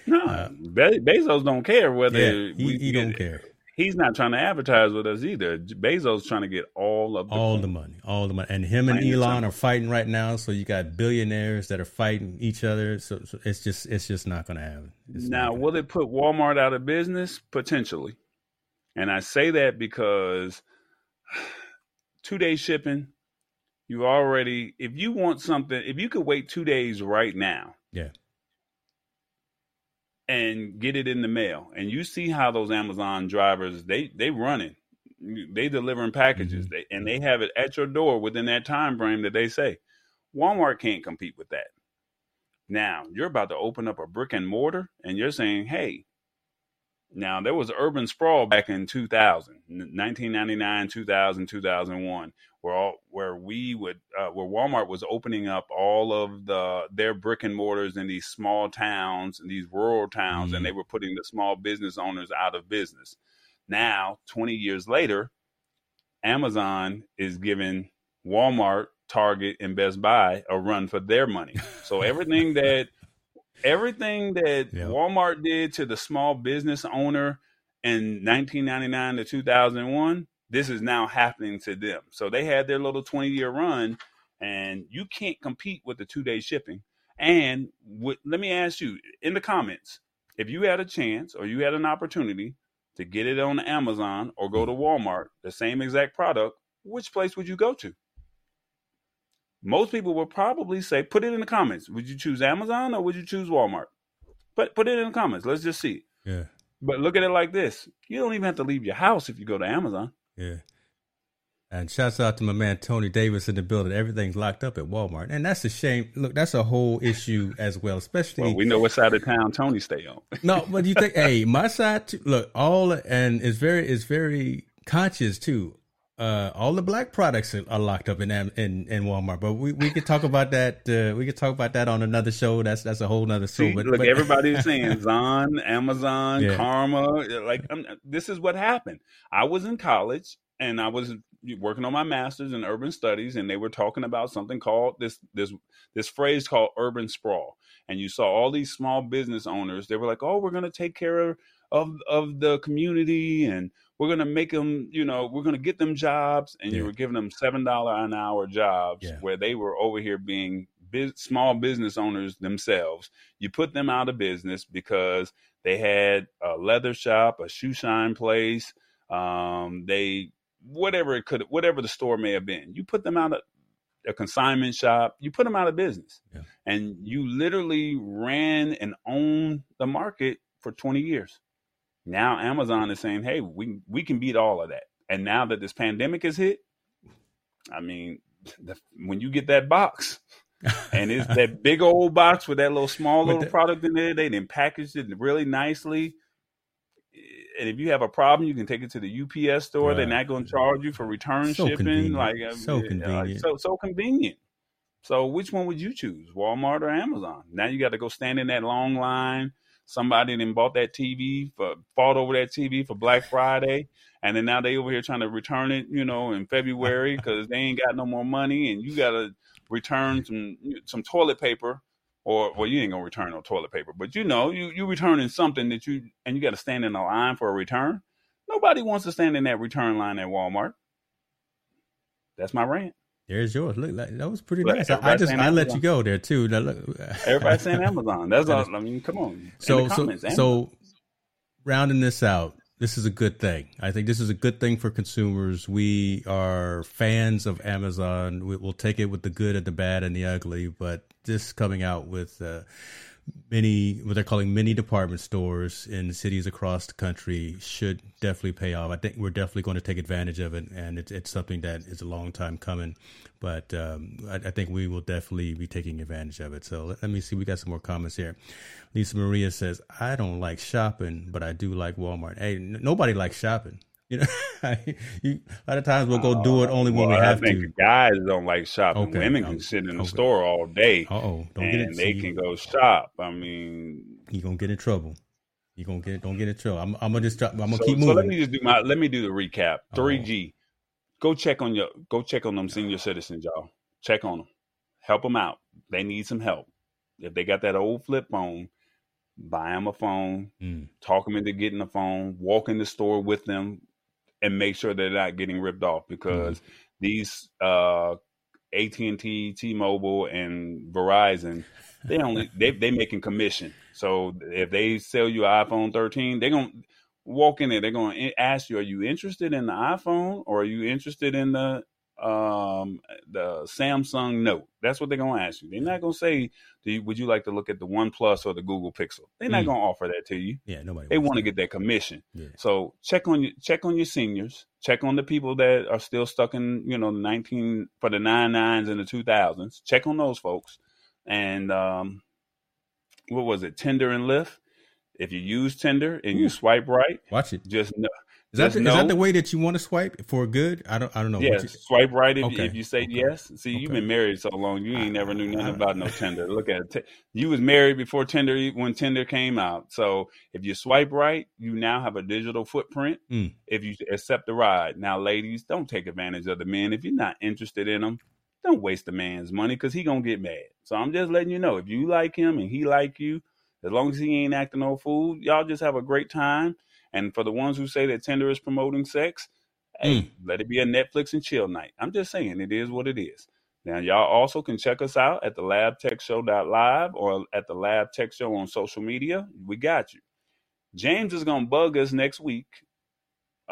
no, Be- Bezos don't care whether uh, Yeah, he, we he don't care. He's not trying to advertise with us either. Bezos trying to get all of the all coin. the money, all the money, and him and Elon are fighting right now. So you got billionaires that are fighting each other. So, so it's just, it's just not going to happen. It's Now, will it put Walmart out of business? Potentially. And I say that because two day shipping, you already, if you want something, if you could wait two days right now yeah, and get it in the mail, and you see how those Amazon drivers, they, they running, they delivering packages mm-hmm. they, and they have it at your door within that time frame that they say. Walmart can't compete with that. Now, you're about to open up a brick and mortar and you're saying, hey, now there was urban sprawl back in 2000, 1999, 2000, 2001, where all, where we would uh, where Walmart was opening up all of the their brick and mortars in these small towns and these rural towns, Mhm. and they were putting the small business owners out of business. Now, 20 years later, Amazon is giving Walmart, Target, and Best Buy a run for their money. So everything that everything that Yeah. Walmart did to the small business owner in 1999 to 2001, this is now happening to them. So they had their little 20 year run, and you can't compete with the two day shipping. And what, let me ask you in the comments if you had a chance or you had an opportunity to get it on Amazon or go to Walmart, the same exact product, which place would you go to? Most people would probably say, put it in the comments. Would you choose Amazon or would you choose Walmart? But put it in the comments. Let's just see. yeah, But look at it like this: you don't even have to leave your house if you go to Amazon. yeah. And shouts out to my man Tony Davis in the building. Everything's locked up at Walmart, and that's a shame. Look, that's a whole issue as well, especially Well, we know what side of town Tony stay on. No, but you think, hey, my side too, look, all and it's very it's very conscious too. Uh, all the black products are, locked up in in in Walmart, but we, we could talk about that. Uh, we could talk about that on another show. That's that's a whole nother show. See, but look, but, everybody's saying Zon, Amazon, Yeah. Karma. Like, um, this is what happened. I was in college and I was working on my master's in urban studies, and they were talking about something called this this this phrase called urban sprawl. And you saw all these small business owners. They were like, "Oh, we're going to take care of of of the community and we're gonna make them, you know, we're gonna get them jobs, and yeah. you were giving them seven dollar an hour jobs yeah. where they were over here being biz- small business owners themselves. You put them out of business because they had a leather shop, a shoe shine place, um, they whatever it could, whatever the store may have been. You put them out of a consignment shop, you put them out of business, yeah. and you literally ran and owned the market for twenty years. Now Amazon is saying, "Hey, we we can beat all of that." And now that this pandemic is hit, I mean, the, when you get that box, and it's that big old box with that little small little the, product in there, they then packaged it really nicely. Eh, and if you have a problem, you can take it to the UPS store. Right. They're not going to charge you for return so shipping. Convenient. Like uh, so convenient, so so convenient. So which one would you choose, Walmart or Amazon? Now you got to go stand in that long line somebody then bought that TV for fought over that TV for Black Friday, and then now they over here trying to return it, you know, in February because they ain't got no more money, and you got to return some some toilet paper, or well, you ain't gonna return no toilet paper, but you know, you you returning something that you and you got to stand in a line for a return. Nobody wants to stand in that return line at Walmart. That's my rant. There's yours. Look, like, that was pretty nice. I, just I let you go there too. Now, look. Everybody's saying Amazon. That's all. I mean, come on. So so so, rounding this out, this is a good thing. I think this is a good thing for consumers. We are fans of Amazon. We, will take it with the good and the bad and the ugly. But this coming out with. Uh, many what they're calling mini department stores in cities across the country should definitely pay off. I think we're definitely going to take advantage of it, and it's it's something that is a long time coming. But um, I, I, think we will definitely be taking advantage of it. So let, let me see. We got some more comments here. Lisa Maria says, "I don't like shopping, but I do like Walmart." Hey, n- nobody likes shopping. You know, you, a lot of times we'll go do it only when well, we have I think to. Guys don't like shopping. Okay. Women can sit in the okay. store all day. oh, don't and get it. they can go shop. I mean, you're gonna get in trouble. You're gonna get don't get in trouble. I'm, I'm gonna just I'm gonna so, keep moving. So let me just do my let me do the recap. Three G. Go check on your go check on them senior citizens, y'all. Check on them. Help them out. They need some help. If they got that old flip phone, buy them a phone. Mm. Talk them into getting a phone. Walk in the store with them and make sure they're not getting ripped off because mm-hmm. these uh, AT&T, T-Mobile, and Verizon, they only they they making commission. So if they sell you an iPhone 13, they're gonna walk in there. They're gonna ask you, "Are you interested in the iPhone or are you interested in the um, the Samsung Note. That's what they're gonna ask you. They're not gonna say, you, "Would you like to look at the OnePlus or the Google Pixel?" They're not mm. gonna offer that to you. Yeah, nobody. They want to get that commission. Yeah. So check on your check on your seniors. Check on the people that are still stuck in you know nineteen for the nine nines and the two thousands. Check on those folks. And um, what was it? Tinder and Lyft. If you use Tinder and Ooh. you swipe right, watch it. Just know, is that, the, no, is that the way that you want to swipe for good? I don't I don't know. Yeah, you, swipe right if, okay. if you say okay. yes. See, okay. you've been married so long, you ain't never knew nothing about no Tinder. Look at it. You was married before Tinder when Tinder came out. So if you swipe right, you now have a digital footprint. Mm. If you accept the ride, now ladies, don't take advantage of the men. If you're not interested in them, don't waste the man's money because he gonna get mad. So I'm just letting you know if you like him and he like you, as long as he ain't acting no fool, y'all just have a great time and for the ones who say that Tinder is promoting sex, hey, mm. let it be a Netflix and chill night. I'm just saying it is what it is. Now, y'all also can check us out at the Lab Tech labtechshow.live or at the Lab Tech Show on social media. We got you. James is going to bug us next week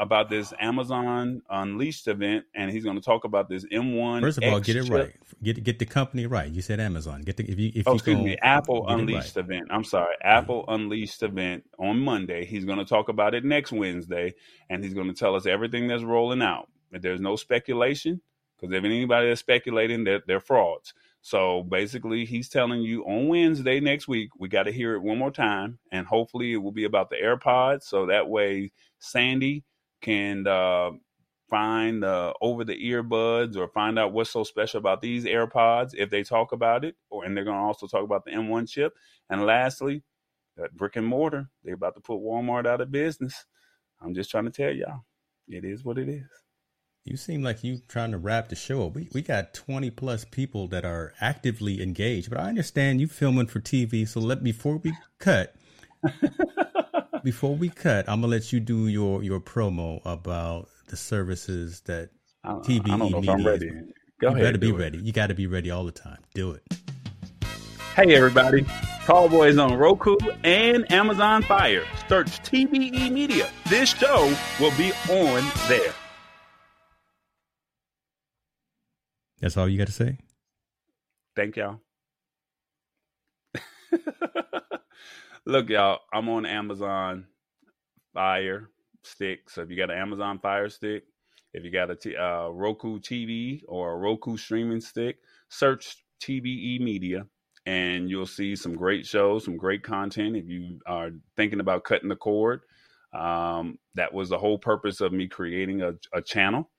about this Amazon Unleashed event, and he's going to talk about this M1. First of all, get it chip. right. Get get the company right. You said Amazon. Get the if you if oh, you excuse go, me, Apple Unleashed right. event. I'm sorry, Apple mm-hmm. Unleashed event on Monday. He's going to talk about it next Wednesday, and he's going to tell us everything that's rolling out. There's no speculation, because if anybody is speculating, they're, they're frauds. So basically, he's telling you on Wednesday next week, we got to hear it one more time, and hopefully, it will be about the AirPods. So that way, Sandy can uh, find uh, over the earbuds or find out what's so special about these AirPods if they talk about it, or and they're going to also talk about the M1 chip. And lastly, that brick and mortar, they're about to put Walmart out of business. I'm just trying to tell y'all, it is what it is. You seem like you trying to wrap the show. We we got twenty plus people that are actively engaged, but I understand you filming for TV. So let before we cut, before we cut, I'm gonna let you do your your promo about the services that I, TBE I don't know if Media I'm is-. Go you ahead. better be it. ready. You got to be ready all the time. Do it. Hey everybody, Tall Boys on Roku and Amazon Fire. Search TBE Media. This show will be on there. That's all you got to say. Thank y'all. Look, y'all, I'm on Amazon Fire Stick. So if you got an Amazon Fire Stick, if you got a t- uh, Roku TV or a Roku streaming stick, search TBE Media and you'll see some great shows, some great content. If you are thinking about cutting the cord, um, that was the whole purpose of me creating a, a channel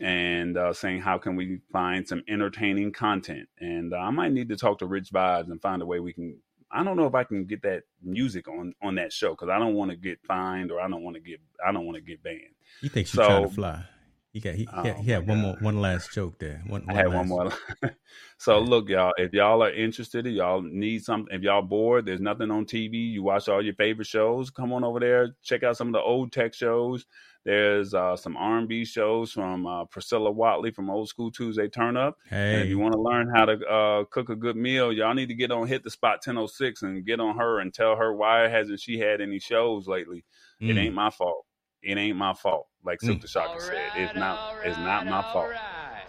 and uh, saying how can we find some entertaining content. And uh, I might need to talk to Rich Vibes and find a way we can. I don't know if I can get that music on on that show because I don't want to get fined or I don't want to get I don't want to get banned. He thinks So- you're trying to fly. He got he, Oh, he, had, one more one last joke there. One, I had one more. so look, y'all, if y'all are interested, if y'all need something, if y'all bored, there's nothing on TV. You watch all your favorite shows. Come on over there, check out some of the old tech shows. There's uh, some R&B shows from uh, Priscilla Watley from Old School Tuesday Turn Up. And if you want to learn how to uh, cook a good meal, y'all need to get on Hit the Spot 1006 and get on her and tell her why hasn't she had any shows lately. It mm, ain't my fault. It ain't my fault. Like Mm. Silkk the Shocker said, it's not. It's not my fault.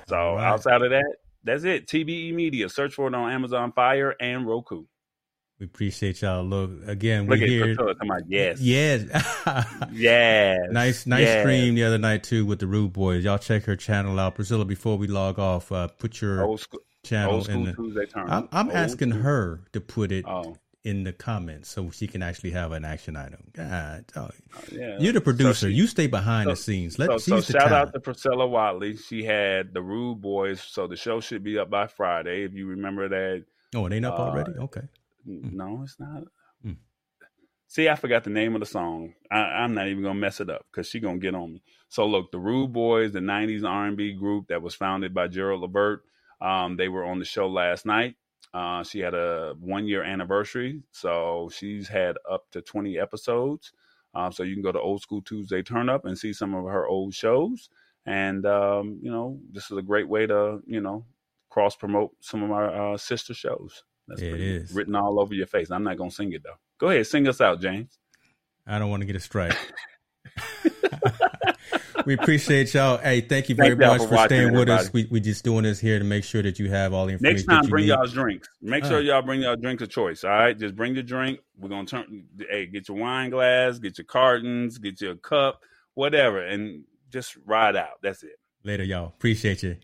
So All right. outside of that, that's it. TBE Media. Search for it on Amazon Fire and Roku. We appreciate y'all. Look again. Look We here. Yes, Yes. yes, nice, nice yes. stream the other night too with the Rude Boys. Y'all check her channel out. Priscilla, before we log off, uh, put your Old school, channel old in the. I'm, I'm asking school- her to put it Oh, in the comments so she can actually have an action item. God, oh, yeah. you're the producer. So she- you stay behind the scenes. Let so, so shout talent. out to Priscilla Watley. She had the Rude Boys. So the show should be up by Friday. If you remember that. oh, it ain't up uh, already. Okay. No, it's not. Hmm. See, I forgot the name of the song. I, I'm not even gonna mess it up because she gonna get on me. So look, the Rude Boys, the '90s R&B group that was founded by Gerald Levert, um, they were on the show last night. Uh, she had a one year anniversary, so she's had up to 20 episodes. Um, so you can go to Old School Tuesday Turn Up and see some of her old shows. And um, you know, this is a great way to you know cross promote some of our uh, sister shows. That's It pretty- written all over your face. I'm not gonna sing it though. Go ahead, sing us out, James. I don't want to get a strike. we appreciate y'all. Hey, thank you very Thank much for for, staying with us. We we just doing this here to make sure that you have all the information. Next time, that you bring need. y'all's drinks. Make sure Alright. y'all bring y'all drinks of choice. All right, just bring your drink. We're gonna turn. Hey, get your wine glass, get your cartons, get your cup, whatever, and just ride out. That's it. later, y'all. Appreciate you.